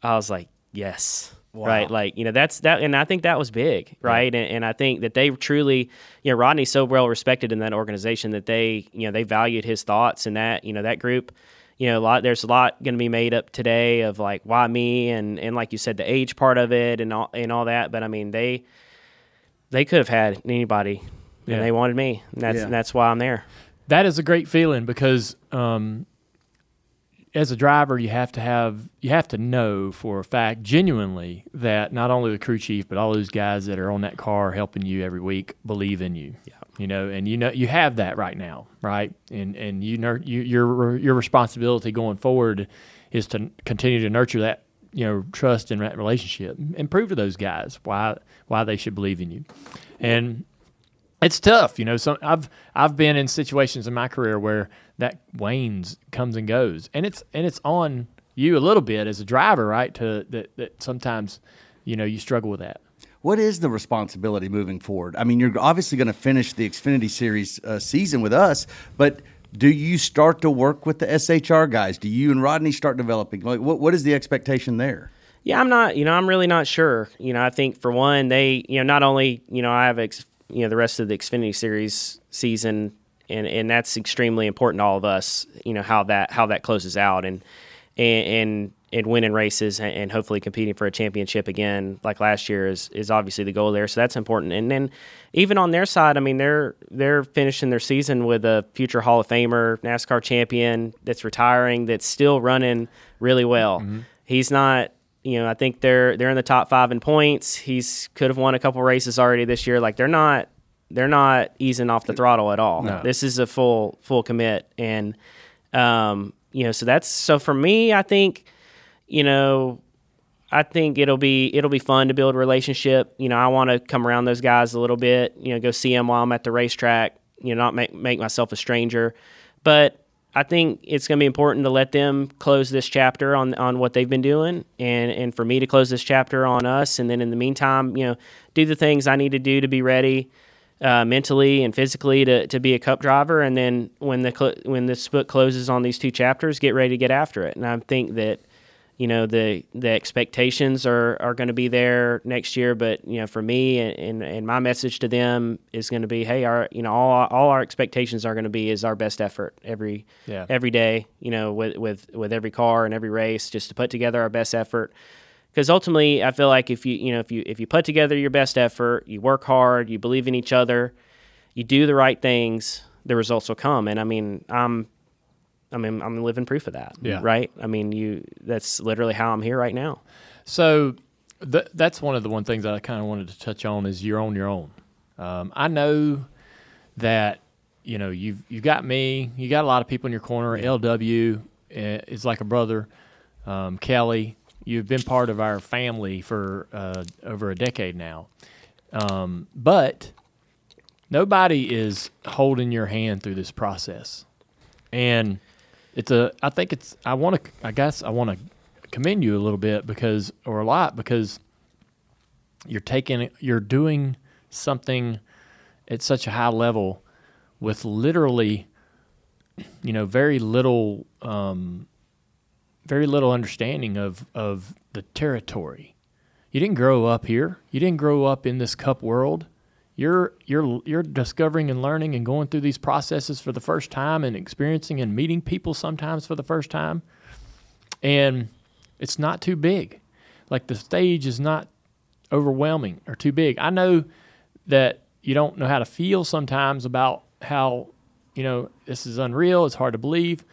I was like, yes. Wow. Right. Like, you know, that's that. And I think that was big. Right. Yeah. And, and I think that they truly, you know, Rodney's so well respected in that organization that they, you know, they valued his thoughts and that, you know, that group, you know, a lot, there's a lot going to be made up today of like, why me? And, and like you said, the age part of it and all, and all that. But I mean, they, they could have had anybody, and they wanted me. And that's yeah. that's why I'm there. That is a great feeling because um, as a driver, you have to have you have to know for a fact, genuinely, that not only the crew chief but all those guys that are on that car helping you every week believe in you. Yeah. You know, and you know you have that right now, right? And and you, nur- you your your responsibility going forward is to continue to nurture that you know trust in that relationship and prove to those guys why why they should believe in you. And it's tough, you know. So I've I've been in situations in my career where that wanes, comes and goes, and it's and it's on you a little bit as a driver, right? To that that sometimes, you know, you struggle with that. What is the responsibility moving forward? I mean, you're obviously going to finish the Xfinity Series uh, season with us, but do you start to work with the SHR guys? Do you and Rodney start developing? Like, what, what is the expectation there? Yeah, I'm not. You know, I'm really not sure. You know, I think for one, they, you know, not only, you know, I have, ex, you know, the rest of the Xfinity Series season, and and that's extremely important to all of us. You know how that how that closes out, and and and, and winning races and, and hopefully competing for a championship again, like last year, is is obviously the goal there. So that's important. And then even on their side, I mean, they're they're finishing their season with a future Hall of Famer, NASCAR champion that's retiring, that's still running really well. Mm-hmm. He's not you know, I think they're they're in the top five in points. He's could have won a couple races already this year. Like they're not they're not easing off the throttle at all. This is a full full commit, and um, you know, so that's so for me. I think you know, I think it'll be it'll be fun to build a relationship. You know, I want to come around those guys a little bit. You know, go see them while I'm at the racetrack. You know, not make make myself a stranger, but I think it's going to be important to let them close this chapter on on what they've been doing, and and for me to close this chapter on us, and then in the meantime, you know, do the things I need to do to be ready uh, mentally and physically to, to be a cup driver, and then when the cl- when this book closes on these two chapters, get ready to get after it. And I think that you know the the expectations are, are going to be there next year but you know for me and, and, my message to them is going to be hey our you know all, all our expectations are going to be is our best effort every Yeah. every day you know with with with every car and every race just to put together our best effort because ultimately I feel like if you you know if you if you put together your best effort you work hard you believe in each other you do the right things the results will come and I mean I'm I mean, I'm living proof of that. Yeah. Right. I mean, you. That's literally how I'm here right now. So th- that's one of the one things that I kind of wanted to touch on is you're on your own. Um, I know that you know you've you got me, you got a lot of people in your corner. LW uh, is like a brother. Um, Kelly, you've been part of our family for uh, over a decade now, um, but nobody is holding your hand through this process, and it's a. I think it's. I want to. I guess I want to commend you a little bit because, or a lot because you're taking, you're doing something at such a high level with literally, you know, very little, um, very little understanding of of the territory. You didn't grow up here. You didn't grow up in this cup world. You're you're you're discovering and learning and going through these processes for the first time and experiencing and meeting people sometimes for the first time. And it's not too big. Like the stage is not overwhelming or too big. I know that you don't know how to feel sometimes about how, you know, this is unreal, it's hard to believe.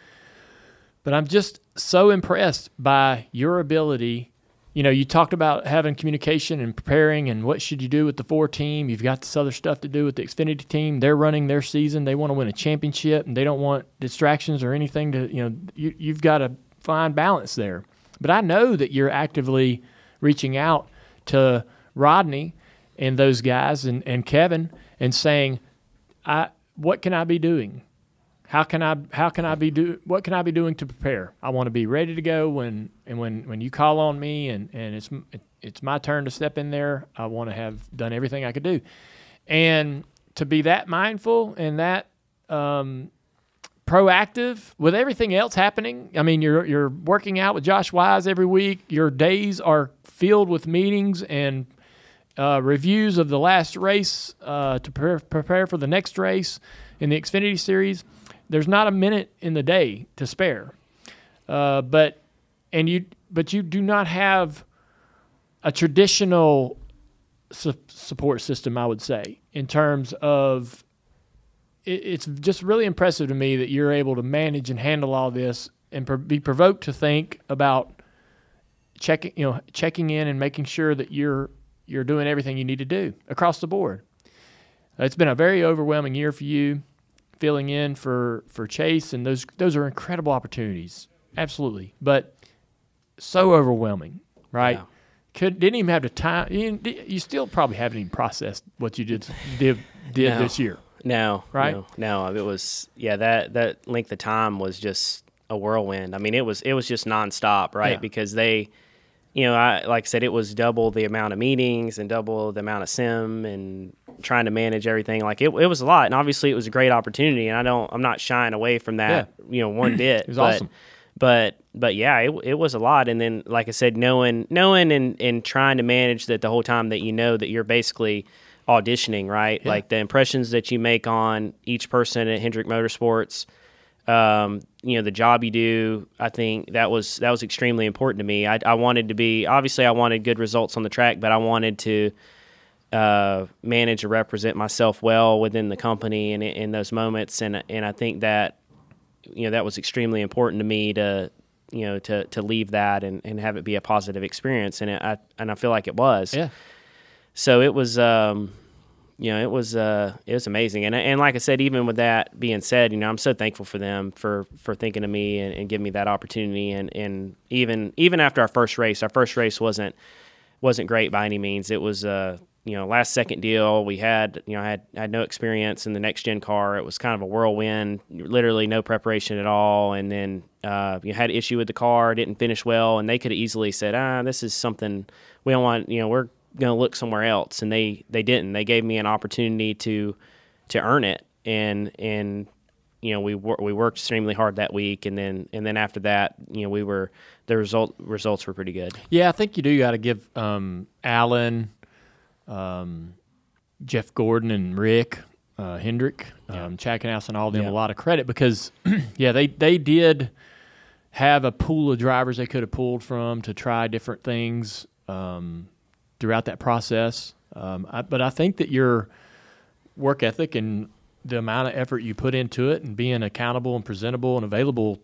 But I'm just so impressed by your ability. You know, you talked about having communication and preparing and what should you do with the four team. You've got this other stuff to do with the Xfinity team. They're running their season. They want to win a championship and they don't want distractions or anything to, you know, you, you've got to find balance there. But I know that you're actively reaching out to Rodney and those guys and, and Kevin and saying, I what can I be doing? How can I how can I be do what can I be doing to prepare? I want to be ready to go when and when when you call on me and and it's it's my turn to step in there. I want to have done everything I could do, and to be that mindful and that um, proactive with everything else happening. I mean, you're you're working out with Josh Wise every week. Your days are filled with meetings and uh, reviews of the last race uh, to prepare, prepare for the next race in the Xfinity Series. There's not a minute in the day to spare, uh, but and you but you do not have a traditional su- support system. I would say in terms of it, it's just really impressive to me that you're able to manage and handle all this and be provoked to think about checking you know checking in and making sure that you're you're doing everything you need to do across the board. It's been a very overwhelming year for you, filling in for for Chase, and those those are incredible opportunities, absolutely. But so overwhelming right? Yeah. Could didn't even have the time. You, you still probably haven't even processed what you did did, did No. this year. No, Right? No, no, it was yeah. That that length of time was just a whirlwind. I mean, it was it was just nonstop, right? Yeah. Because they, you know, I like I said, it was double the amount of meetings and double the amount of sim and trying to manage everything. Like it, it was a lot, and obviously it was a great opportunity. And I don't, I'm not shying away from that, you know, one bit. It was but, awesome. But but yeah, it, it was a lot. And then, like I said, knowing knowing and and trying to manage that the whole time that you know that you're basically auditioning, right? Like the impressions that you make on each person at Hendrick Motorsports, um, you know, the job you do. I think that was that was extremely important to me. I, I wanted to be obviously I wanted good results on the track, but I wanted to uh, manage or represent myself well within the company and in, in those moments. And and I think that you know that was extremely important to me to you know to to leave that and, and have it be a positive experience. And it, I and I feel like it was Yeah. so it was um you know it was uh it was amazing. And and like i said even with that being said you know i'm so thankful for them for for thinking of me and, and giving me that opportunity. And and even even after our first race our first race wasn't wasn't great by any means. It was uh you know last second deal. We had you know I had I had no experience in the next gen car. It was kind of a whirlwind literally no preparation at all. And then uh you had issue with the car didn't finish well. And they could have easily said ah this is something we don't want you know we're going to look somewhere else and they they didn't. They gave me an opportunity to to earn it and and you know we wor- we worked extremely hard that week and then and then after that you know we were the result results were pretty good. Yeah, I think you do. You got to give um, Alan, um, Jeff Gordon, and Rick uh, Hendrick, um, Chackenhouse, and all of them Yeah. a lot of credit because, yeah, they they did have a pool of drivers they could have pulled from to try different things um, throughout that process. Um, I, but I think that your work ethic and the amount of effort you put into it and being accountable and presentable and available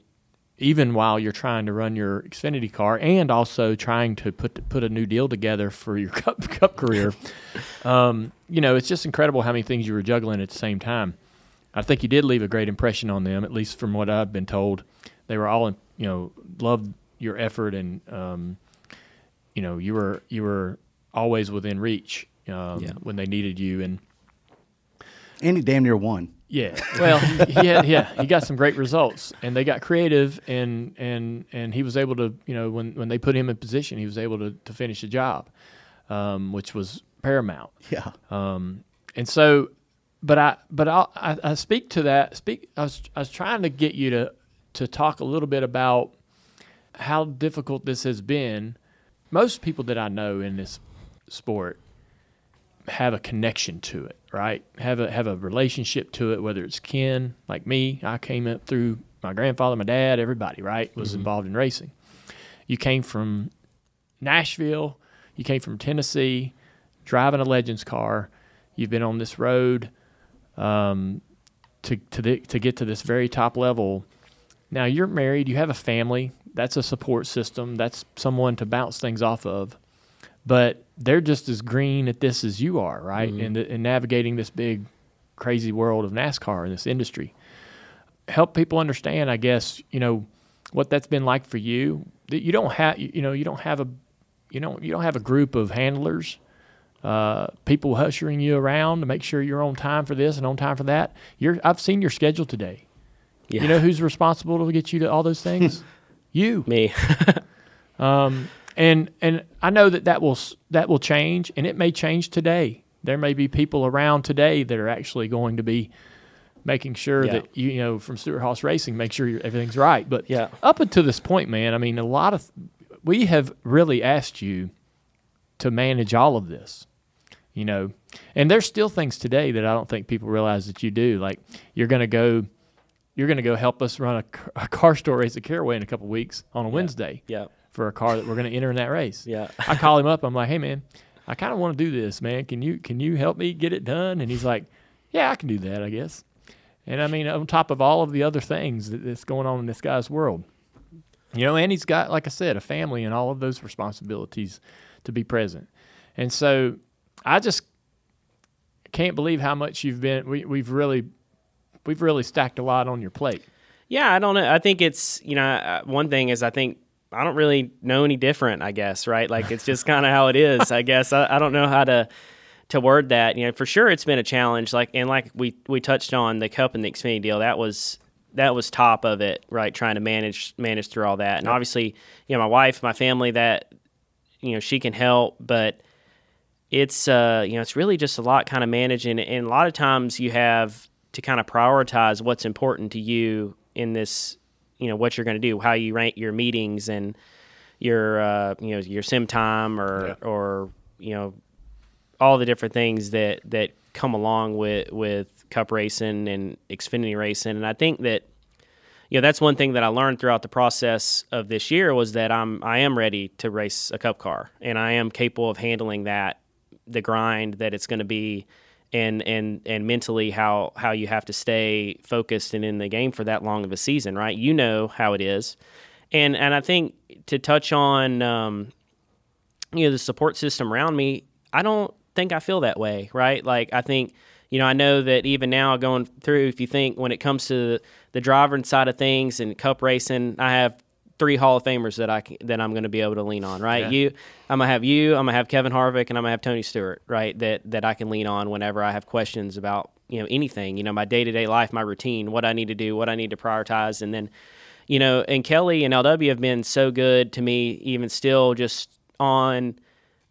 even while you're trying to run your Xfinity car and also trying to put put a new deal together for your cup cup career. um, you know, it's just incredible how many things you were juggling at the same time. I think you did leave a great impression on them, at least from what I've been told. They were all, you know, loved your effort and, um, you know, you were you were always within reach um, Yeah. when they needed you and. And he damn near won. Yeah. Well, he, he yeah, he got some great results, and they got creative, and and and he was able to, you know, when when they put him in position, he was able to to finish the job, um, which was paramount. Yeah. Um, and so, but I but I'll, I I speak to that. Speak. I was I was trying to get you to to talk a little bit about how difficult this has been. Most people that I know in this sport have a connection to it, right? Have a have a relationship to it, whether it's kin, like me. I came up through my grandfather, my dad, everybody, right, was involved in racing. You came from Nashville, you came from Tennessee, driving a Legends car. You've been on this road um, to to the, to get to this very top level. Now you're married, you have a family. That's a support system. That's someone to bounce things off of but they're just as green at this as you are, right? And in, navigating this big, crazy world of NASCAR in this industry. Help people understand, I guess, you know, what that's been like for you. That you don't have, you know, you don't have a, you don't, you don't have a group of handlers, uh, people ushering you around to make sure you're on time for this and on time for that. You're, I've seen your schedule today. yeah You know who's responsible to get you to all those things? you me and and I know that that will that will change, and it may change today. There may be people around today that are actually going to be making sure Yeah. that you, you know from Stewart Haas Racing, make sure everything's right. But Yeah. up until this point, man, I mean, a lot of we have really asked you to manage all of this, you know, and there's still things today that I don't think people realize that you do. Like you're going to go. You're going to go help us run a, car- a CARS Tour race at Caraway in a couple weeks on a Wednesday yeah for a car that we're going to enter in that race. Yeah. I call him up. I'm like, hey man, I kind of want to do this, man. Can you can you help me get it done? And he's like, yeah, I can do that, I guess. And I mean, on top of all of the other things that, that's going on in this guy's world, you know, and he's got, like I said, a family and all of those responsibilities to be present. And so, I just can't believe how much you've been. We, we've really, we've really stacked a lot on your plate. Yeah, I don't know. I think it's you know uh, one thing is I think I don't really know any different. I guess right. Like it's just kind of how it is. I guess I, I don't know how to to word that. You know, for sure it's been a challenge. Like and like we we touched on the cup and the Xfinity deal. That was that was top of it, right? Trying to manage manage through all that, and yep. obviously, you know, my wife, my family, that you know, she can help, but it's uh, you know, it's really just a lot kind of managing, and a lot of times you have to kind of prioritize what's important to you in this, you know, what you're going to do, how you rank your meetings and your uh, you know your sim time or yeah. or you know all the different things that that come along with with cup racing and Xfinity racing. And I think that you know that's one thing that I learned throughout the process of this year was that I'm I am ready to race a cup car and I am capable of handling that the grind that it's going to be and and and mentally how how you have to stay focused and in the game for that long of a season right? You know how it is. And and I think to touch on um, you know the support system around me I don't think I feel that way right? Like I think you know, I know that even now going through, if you think when it comes to the driving side of things and cup racing, I have three Hall of Famers that I can, that I'm going to be able to lean on. Right, yeah. you, I'm gonna have you, I'm gonna have Kevin Harvick, and I'm gonna have Tony Stewart. Right, that that I can lean on whenever I have questions about you know anything. You know, my day to day life, my routine, what I need to do, what I need to prioritize, and then, you know, and Kelly and LW have been so good to me, even still, just on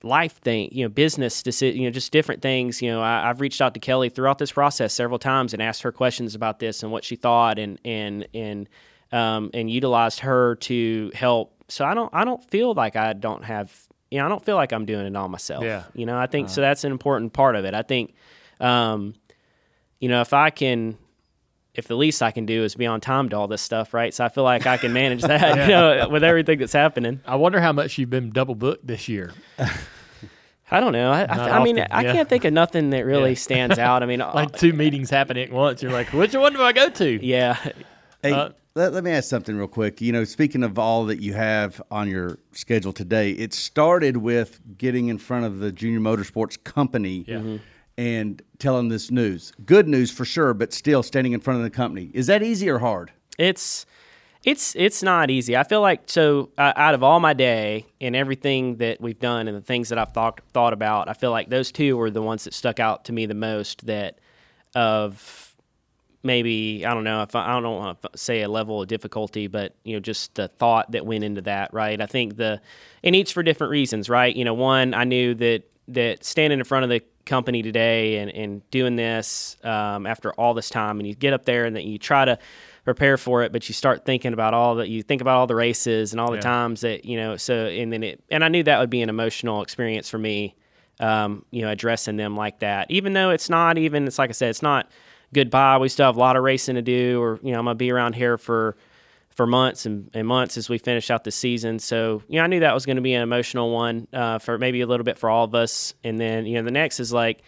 life thing, you know, business, decision, you know, just different things. You know, I, have reached out to Kelly throughout this process several times and asked her questions about this and what she thought, and and and um, and utilized her to help. So I don't I don't feel like I don't have you know I don't feel like I'm doing it all myself. Yeah. You know, I think uh, so. That's an important part of it. I think, um, you know, if I can if the least I can do is be on time to all this stuff, right? So I feel like I can manage that, yeah. you know, with everything that's happening. I wonder how much you've been double booked this year. I don't know. I, I, I mean, I can't think of nothing that really yeah. stands out. I mean, like two meetings happening at once. You're like, which one do I go to? Yeah. Hey, uh, let, let me ask something real quick. You know, speaking of all that you have on your schedule today, it started with getting in front of the Junior Motorsports Company. Yeah. Mm-hmm and telling this news. Good news for sure, but still standing in front of the company. Is that easy or hard? It's it's it's not easy. I feel like so uh, out of all my day and everything that we've done and the things that I've thought thought about, I feel like those two were the ones that stuck out to me the most. That of maybe I don't know if I, I don't want to say a level of difficulty, but you know just the thought that went into that. Right. I think the and each for different reasons. Right. You know, one I knew that that standing in front of the company today and, and doing this um, after all this time and you get up there and then you try to prepare for it but you start thinking about all that you think about all the races and all the yeah. times that you know so and then it and i knew that would be an emotional experience for me um, you know addressing them like that even though it's not even it's like i said it's not goodbye we still have a lot of racing to do or you know i'm gonna be around here for for months and, and, months as we finish out the season. So, you know, I knew that was going to be an emotional one uh, for maybe a little bit for all of us. And then, you know, the next is like,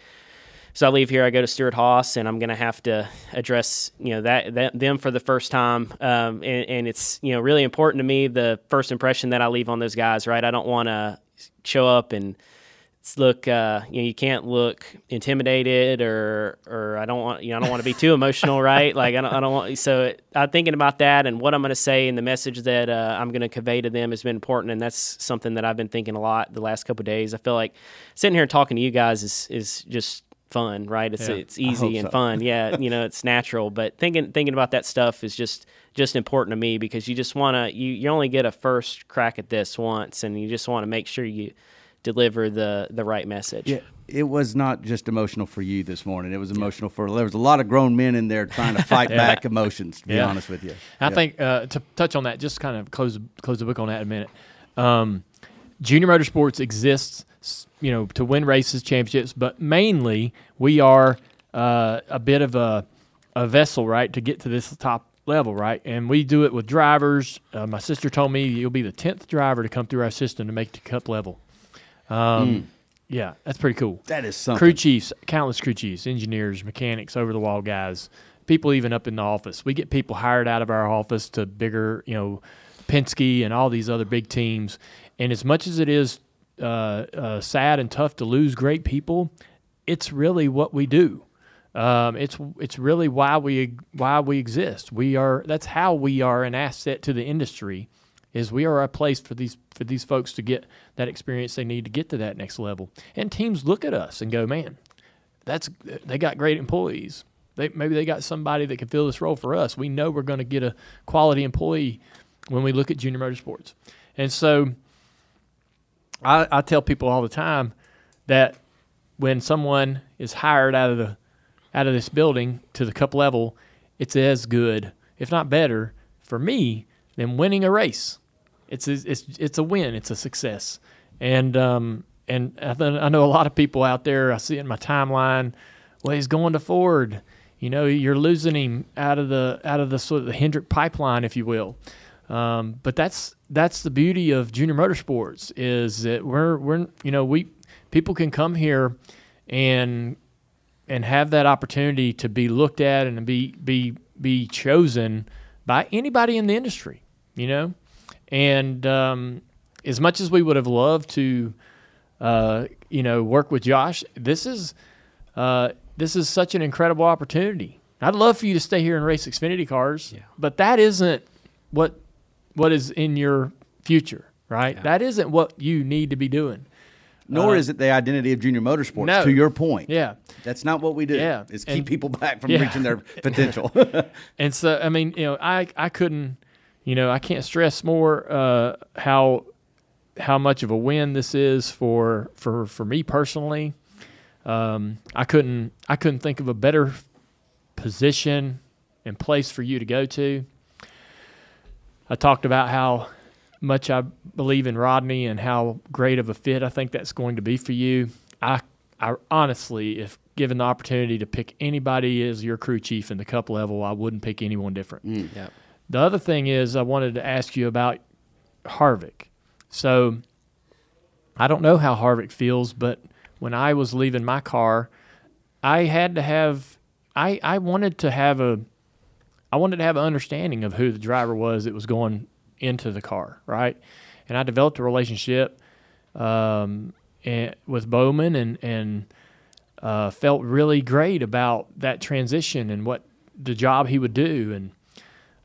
so I leave here, I go to Stewart-Haas, and I'm going to have to address, you know, that, that them for the first time. Um, and, and, it's, you know, really important to me the first impression that I leave on those guys, right? I don't want to show up and look uh, you know you can't look intimidated or or I don't want you know I don't want to be too emotional right? Like I don't, I don't want so I'm thinking about that and what I'm going to say and the message that uh, I'm going to convey to them has been important and that's something that I've been thinking a lot the last couple days. I feel like sitting here and talking to you guys is is just fun right? It's yeah, it's easy and so. fun. Yeah you know it's natural but thinking thinking about that stuff is just just important to me because you just want to you, you only get a first crack at this once and you just want to make sure you deliver the the right message. Yeah, it was not just emotional for you this morning. It was emotional yeah. for there was a lot of grown men in there trying to fight yeah. back emotions. To be honest with you, I think uh, to touch on that, just kind of close close the book on that a minute. Um, junior motorsports exists, you know, to win races, championships, but mainly we are uh, a bit of a a vessel, right, to get to this top level, right? And we do it with drivers. Uh, my sister told me you'll be the tenth driver to come through our system to make the cup level. Um, mm. Yeah, that's pretty cool. That is something. Crew chiefs, countless crew chiefs, engineers, mechanics, over the wall guys, people even up in the office. We get people hired out of our office to bigger, you know, Penske and all these other big teams. And as much as it is uh, uh, sad and tough to lose great people, it's really what we do. Um, it's it's really why we why we exist. We are that's how we are an asset to the industry is we are a place for these for these folks to get that experience they need to get to that next level. And teams look at us and go, man, that's they got great employees. They maybe they got somebody that can fill this role for us. We know we're going to get a quality employee when we look at junior motorsports. And so I, I tell people all the time that when someone is hired out of the out of this building to the cup level, it's as good, if not better, for me than winning a race. It's a, it's it's a win. It's a success, and um, and I, th- I know a lot of people out there. I see it in my timeline. Well, he's going to Ford. You know, you're losing him out of the out of the sort of the Hendrick pipeline, if you will. Um, but that's that's the beauty of junior motorsports is that we're we're you know we people can come here and and have that opportunity to be looked at and be be be chosen by anybody in the industry, you know. And um, as much as we would have loved to, uh, you know, work with Josh, this is uh, this is such an incredible opportunity. I'd love for you to stay here and race Xfinity cars, yeah. but that isn't what what is in your future, right? Yeah. That isn't what you need to be doing. Nor uh, is it the identity of junior motorsports. No. To your point, yeah, that's not what we do. Yeah, is keep and, people back from yeah. reaching their potential. and so, I mean, you know, I I couldn't, you know, I can't stress more uh, how how much of a win this is for for for me personally. Um, I couldn't I couldn't think of a better position and place for you to go to. I talked about how much I believe in Rodney and how great of a fit I think that's going to be for you. I, I honestly, if given the opportunity to pick anybody as your crew chief in the cup level, I wouldn't pick anyone different. Mm, yeah. The other thing is, I wanted to ask you about Harvick. So I don't know how Harvick feels, but when I was leaving my car, I had to have, I, I wanted to have a, I wanted to have an understanding of who the driver was that was going into the car, right? And I developed a relationship um, and, with Bowman and and uh, felt really great about that transition and what the job he would do. And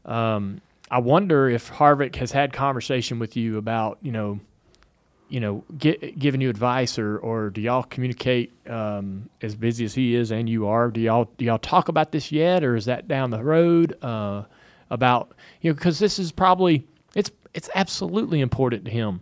um, I wonder if Harvick has had conversation with you about you know you know, get, giving you advice, or or do y'all communicate um, as busy as he is and you are? Do y'all do y'all talk about this yet, or is that down the road? Uh, about you know, because this is probably it's it's absolutely important to him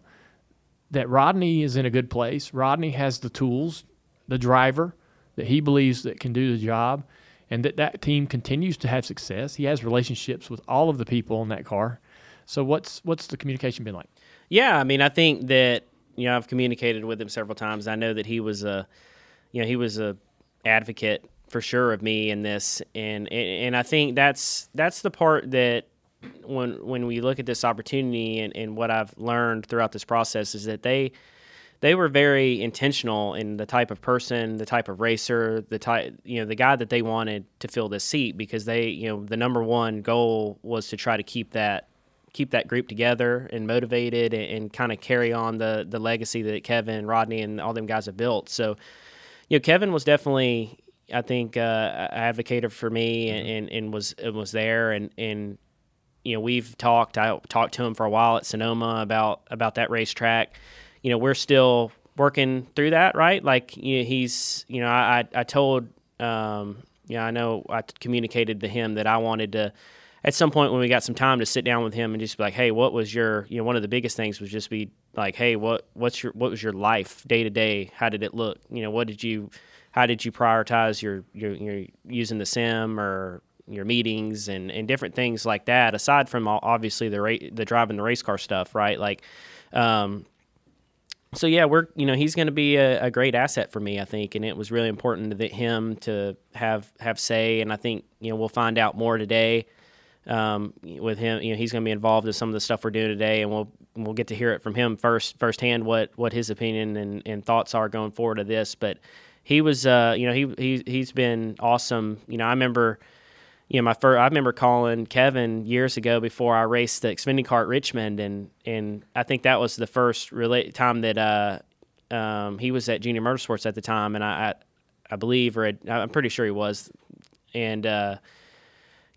that Rodney is in a good place. Rodney has the tools, the driver that he believes that can do the job, and that that team continues to have success. He has relationships with all of the people in that car. So what's what's the communication been like? Yeah, I mean, I think that you know I've communicated with him several times. I know that he was a you know he was a advocate for sure of me in this, and and I think that's that's the part that when when we look at this opportunity and, and what I've learned throughout this process is that they they were very intentional in the type of person, the type of racer, the type you know the guy that they wanted to fill this seat because they you know the number one goal was to try to keep that keep that group together and motivated and, and kind of carry on the the legacy that Kevin, Rodney, and all them guys have built. So you know Kevin was definitely I think uh, advocated for me and, and, and was and was there and and you know, we've talked. I talked to him for a while at Sonoma about about that racetrack. You know, we're still working through that, right? Like you know, he's, you know, I I told, um, you know, I know I communicated to him that I wanted to, at some point when we got some time to sit down with him and just be like, hey, what was your, you know, one of the biggest things was just be like, hey, what what's your what was your life day to day? How did it look? You know, what did you, how did you prioritize your your, your using the sim or your meetings and, and different things like that. Aside from obviously the ra- the driving the race car stuff, right? Like, um, so yeah, we're you know he's going to be a, a, great asset for me, I think, and it was really important to him to have have say, and I think you know we'll find out more today um, with him. You know he's going to be involved in some of the stuff we're doing today, and we'll we'll get to hear it from him first firsthand what what his opinion and, and thoughts are going forward to this. But he was uh, you know he he he's been awesome. You know I remember you know, my first, I remember calling Kevin years ago before I raced the Xfinity car at Richmond, and and I think that was the first relate time that uh, um, he was at Junior Motorsports at the time, and I, I, I believe, or I'm pretty sure he was, and uh,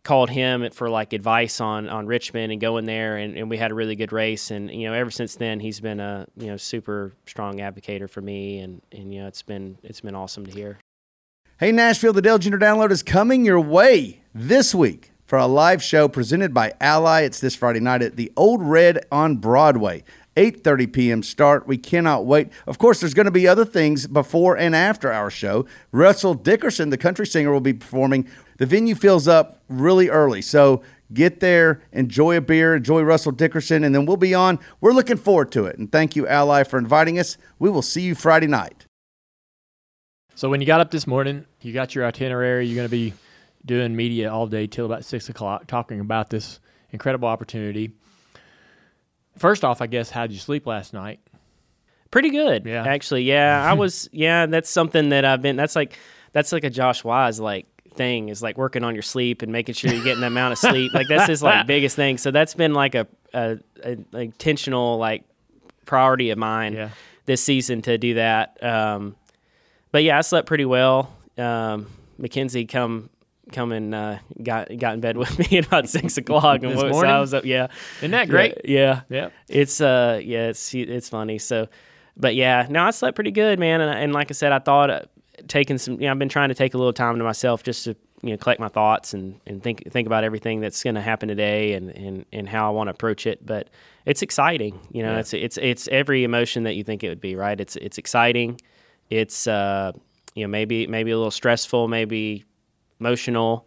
called him for like advice on on Richmond and going there, and, and we had a really good race. And you know, ever since then, he's been a you know super strong advocator for me, and and you know, it's been it's been awesome to hear. Hey, Nashville, the Dale Jr. Download is coming your way this week for a live show presented by Ally. It's this Friday night at the Ole Red on Broadway. 8:30 p.m. start. We cannot wait. Of course, there's going to be other things before and after our show. Russell Dickerson, the country singer, will be performing. The venue fills up really early, so get there, enjoy a beer, enjoy Russell Dickerson, and then we'll be on. We're looking forward to it. And thank you, Ally, for inviting us. We will see you Friday night. So when you got up this morning, you got your itinerary. You're going to be doing media all day till about six o'clock, talking about this incredible opportunity. First off, I guess, how did you sleep last night? Pretty good, Yeah. Actually, yeah, I was. Yeah, that's something that I've been. That's like that's like a Josh Wise like thing is like working on your sleep and making sure you're getting the amount of sleep. Like that's his like biggest thing. So that's been like a, a, a, a intentional like priority of mine Yeah. this season to do that. Um, but yeah, I slept pretty well. Um, Mackenzie come come and uh, got got in bed with me at about six o'clock and so morning? I was up. Yeah, Isn't that great? Yeah, yeah. Yep. It's uh yeah, it's it's funny. So, but yeah, no, I slept pretty good, man. And, and like I said, I thought uh, taking some. You know, I've been trying to take a little time to myself just to you know collect my thoughts and, and think think about everything that's going to happen today and, and, and how I want to approach it. But it's exciting. You know, Yeah. it's it's it's every emotion that you think it would be. Right? It's it's exciting. It's uh you know maybe maybe a little stressful, maybe emotional,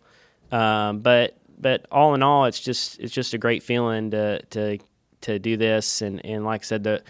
um, but but all in all, it's just it's just a great feeling to to to do this, and and like I said, the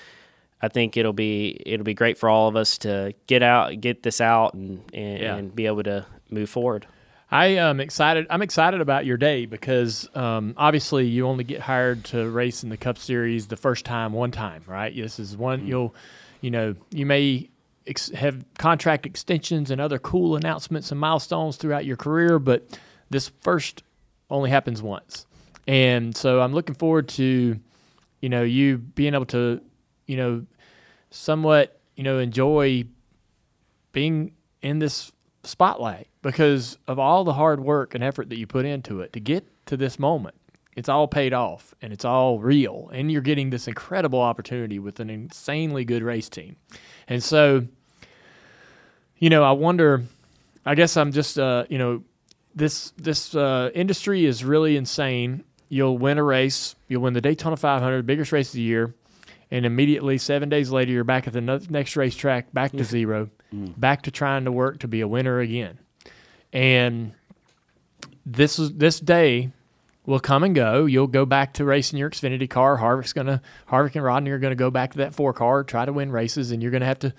I think it'll be it'll be great for all of us to get out, get this out, and and, Yeah. and be able to move forward. I am excited. I'm excited about your day because um, obviously you only get hired to race in the Cup Series the first time, one time, right? This is one you'll, you know, you may ex- have contract extensions and other cool announcements and milestones throughout your career, but this first only happens once, and so I'm looking forward to, you know, you being able to, you know, somewhat, you know, enjoy being in this spotlight because of all the hard work and effort that you put into it to get to this moment. It's all paid off and it's all real. And you're getting this incredible opportunity with an insanely good race team. And so, you know, I wonder, I guess I'm just, uh, you know, this this uh, industry is really insane. You'll win a race, you'll win the Daytona 500, biggest race of the year, and immediately seven days later, you're back at the no- next racetrack, back to zero, back to trying to work to be a winner again. And this is this day will come and go. You'll go back to racing your Xfinity car. Harvick's gonna Harvick and Rodney are gonna go back to that four car, try to win races, and you're gonna have to,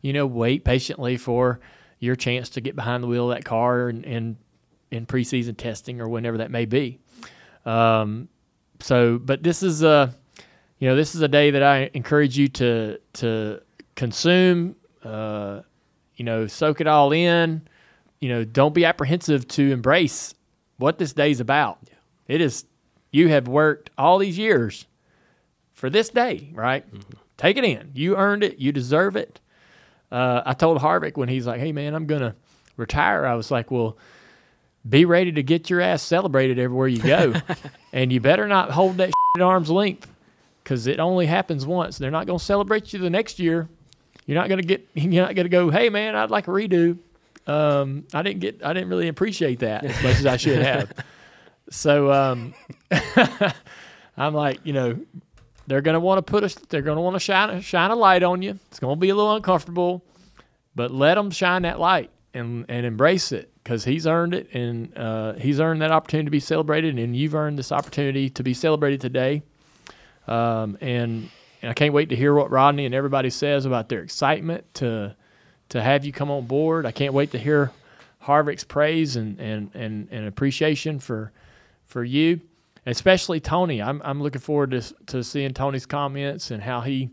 you know, wait patiently for your chance to get behind the wheel of that car and, and in preseason testing or whenever that may be. Um, so, but this is a, you know, this is a day that I encourage you to to consume. Uh, you know, soak it all in. You know, don't be apprehensive to embrace what this day's about. It is. You have worked all these years for this day, right? Take it in. You earned it. You deserve it. Uh, I told Harvick when he's like, "Hey, man, I'm gonna retire." I was like, "Well." Be ready to get your ass celebrated everywhere you go, and you better not hold that at arm's length because it only happens once. They're not going to celebrate you the next year. You're not going to get. You're not going to go. Hey, man, I'd like a redo. Um, I didn't get. I didn't really appreciate that as much as I should have. So um, I'm like, you know, they're to want to put a, They're to want to shine shine a light on you. It's to be a little uncomfortable, but let them shine that light and and embrace it because he's earned it and uh, he's earned that opportunity to be celebrated, and you've earned this opportunity to be celebrated today. Um, and, and I can't wait to hear what Rodney and everybody says about their excitement to to have you come on board. I can't wait to hear Harvick's praise and and, and, and appreciation for for you, especially Tony. I'm I'm looking forward to to seeing Tony's comments and how he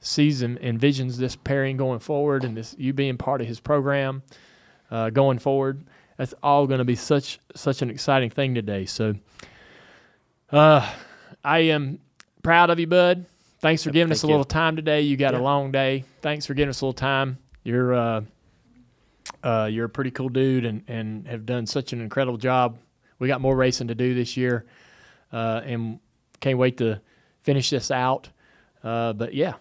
sees and envisions this pairing going forward and this you being part of his program uh, going forward. That's all going to be such such an exciting thing today. So, uh, I am proud of you, bud. Thanks for giving us a you. little time today. You got a long day. Thanks for giving us a little time. You're uh, uh, you're a pretty cool dude and, and have done such an incredible job we got more racing to do this year, uh, and can't wait to finish this out. Uh, but yeah,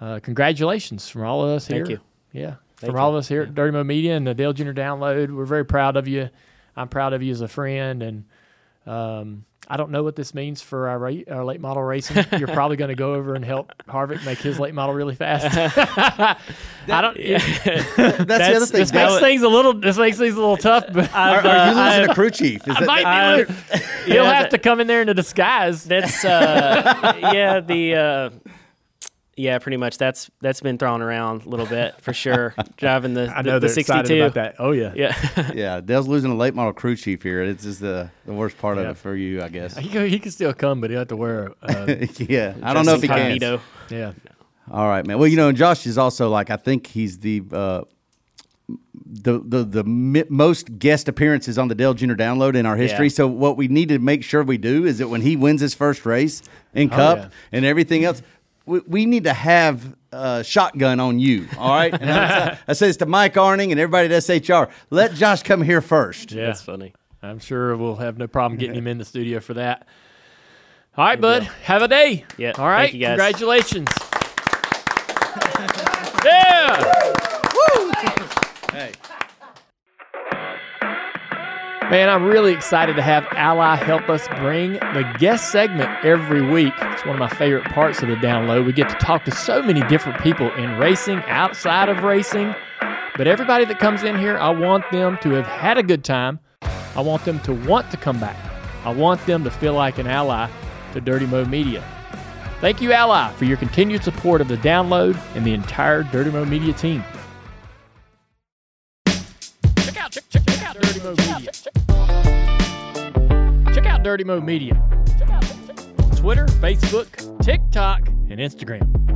uh, congratulations from all of us here. Thank here. you. Yeah, Thank from all of us here at Dirty Mo Media and the Dale Junior Download. We're very proud of you. I'm proud of you as a friend, and um, I don't know what this means for our, ra- our late model racing. You're probably going to go over and help Harvick make his late model really fast. I don't. That's, the other thing. This makes things a little. This makes things a little tough, but Are, are you losing a crew chief? Is that, might be I- lo- he'll yeah, have that- to come in there in a disguise. That's uh, yeah, the uh, yeah, pretty much. That's that's been thrown around a little bit for sure. Driving the I the, know the they're excited 62. about that. Oh yeah. Yeah, yeah, Dale's losing a late model crew chief here. It's just the, the worst part Yeah. of it for you, I guess. He can, he can still come, but he'll have to wear. Uh, yeah, I don't know if he can. Incognito. yeah. All right, man. Well, you know, and Josh is also like I think he's the uh, the the the mi- most guest appearances on the Dale Junior Download in our history. Yeah. So what we need to make sure we do is that when he wins his first race in Cup yeah. and everything else, we, we need to have a shotgun on you. All right. And I, I say this to Mike Arning and everybody at SHR. Let Josh come here first. Yeah. That's funny. I'm sure we'll have no problem getting him in the studio for that. All right, bud. Have a day. Yeah, All right. thank you, guys. Congratulations. Man, I'm really excited to have Ally help us bring the guest segment every week. It's one of my favorite parts of the download. We get to talk to so many different people in racing, outside of racing. But everybody that comes in here, I want them to have had a good time. I want them to want to come back. I want them to feel like an ally to Dirty Mo Media. Thank you, Ally, for your continued support of the download and the entire Dirty Mo Media team. Check out, check, check, Dirty Mo Media. Check out Dirty Mo Media. Check. Twitter, Facebook, TikTok, and Instagram.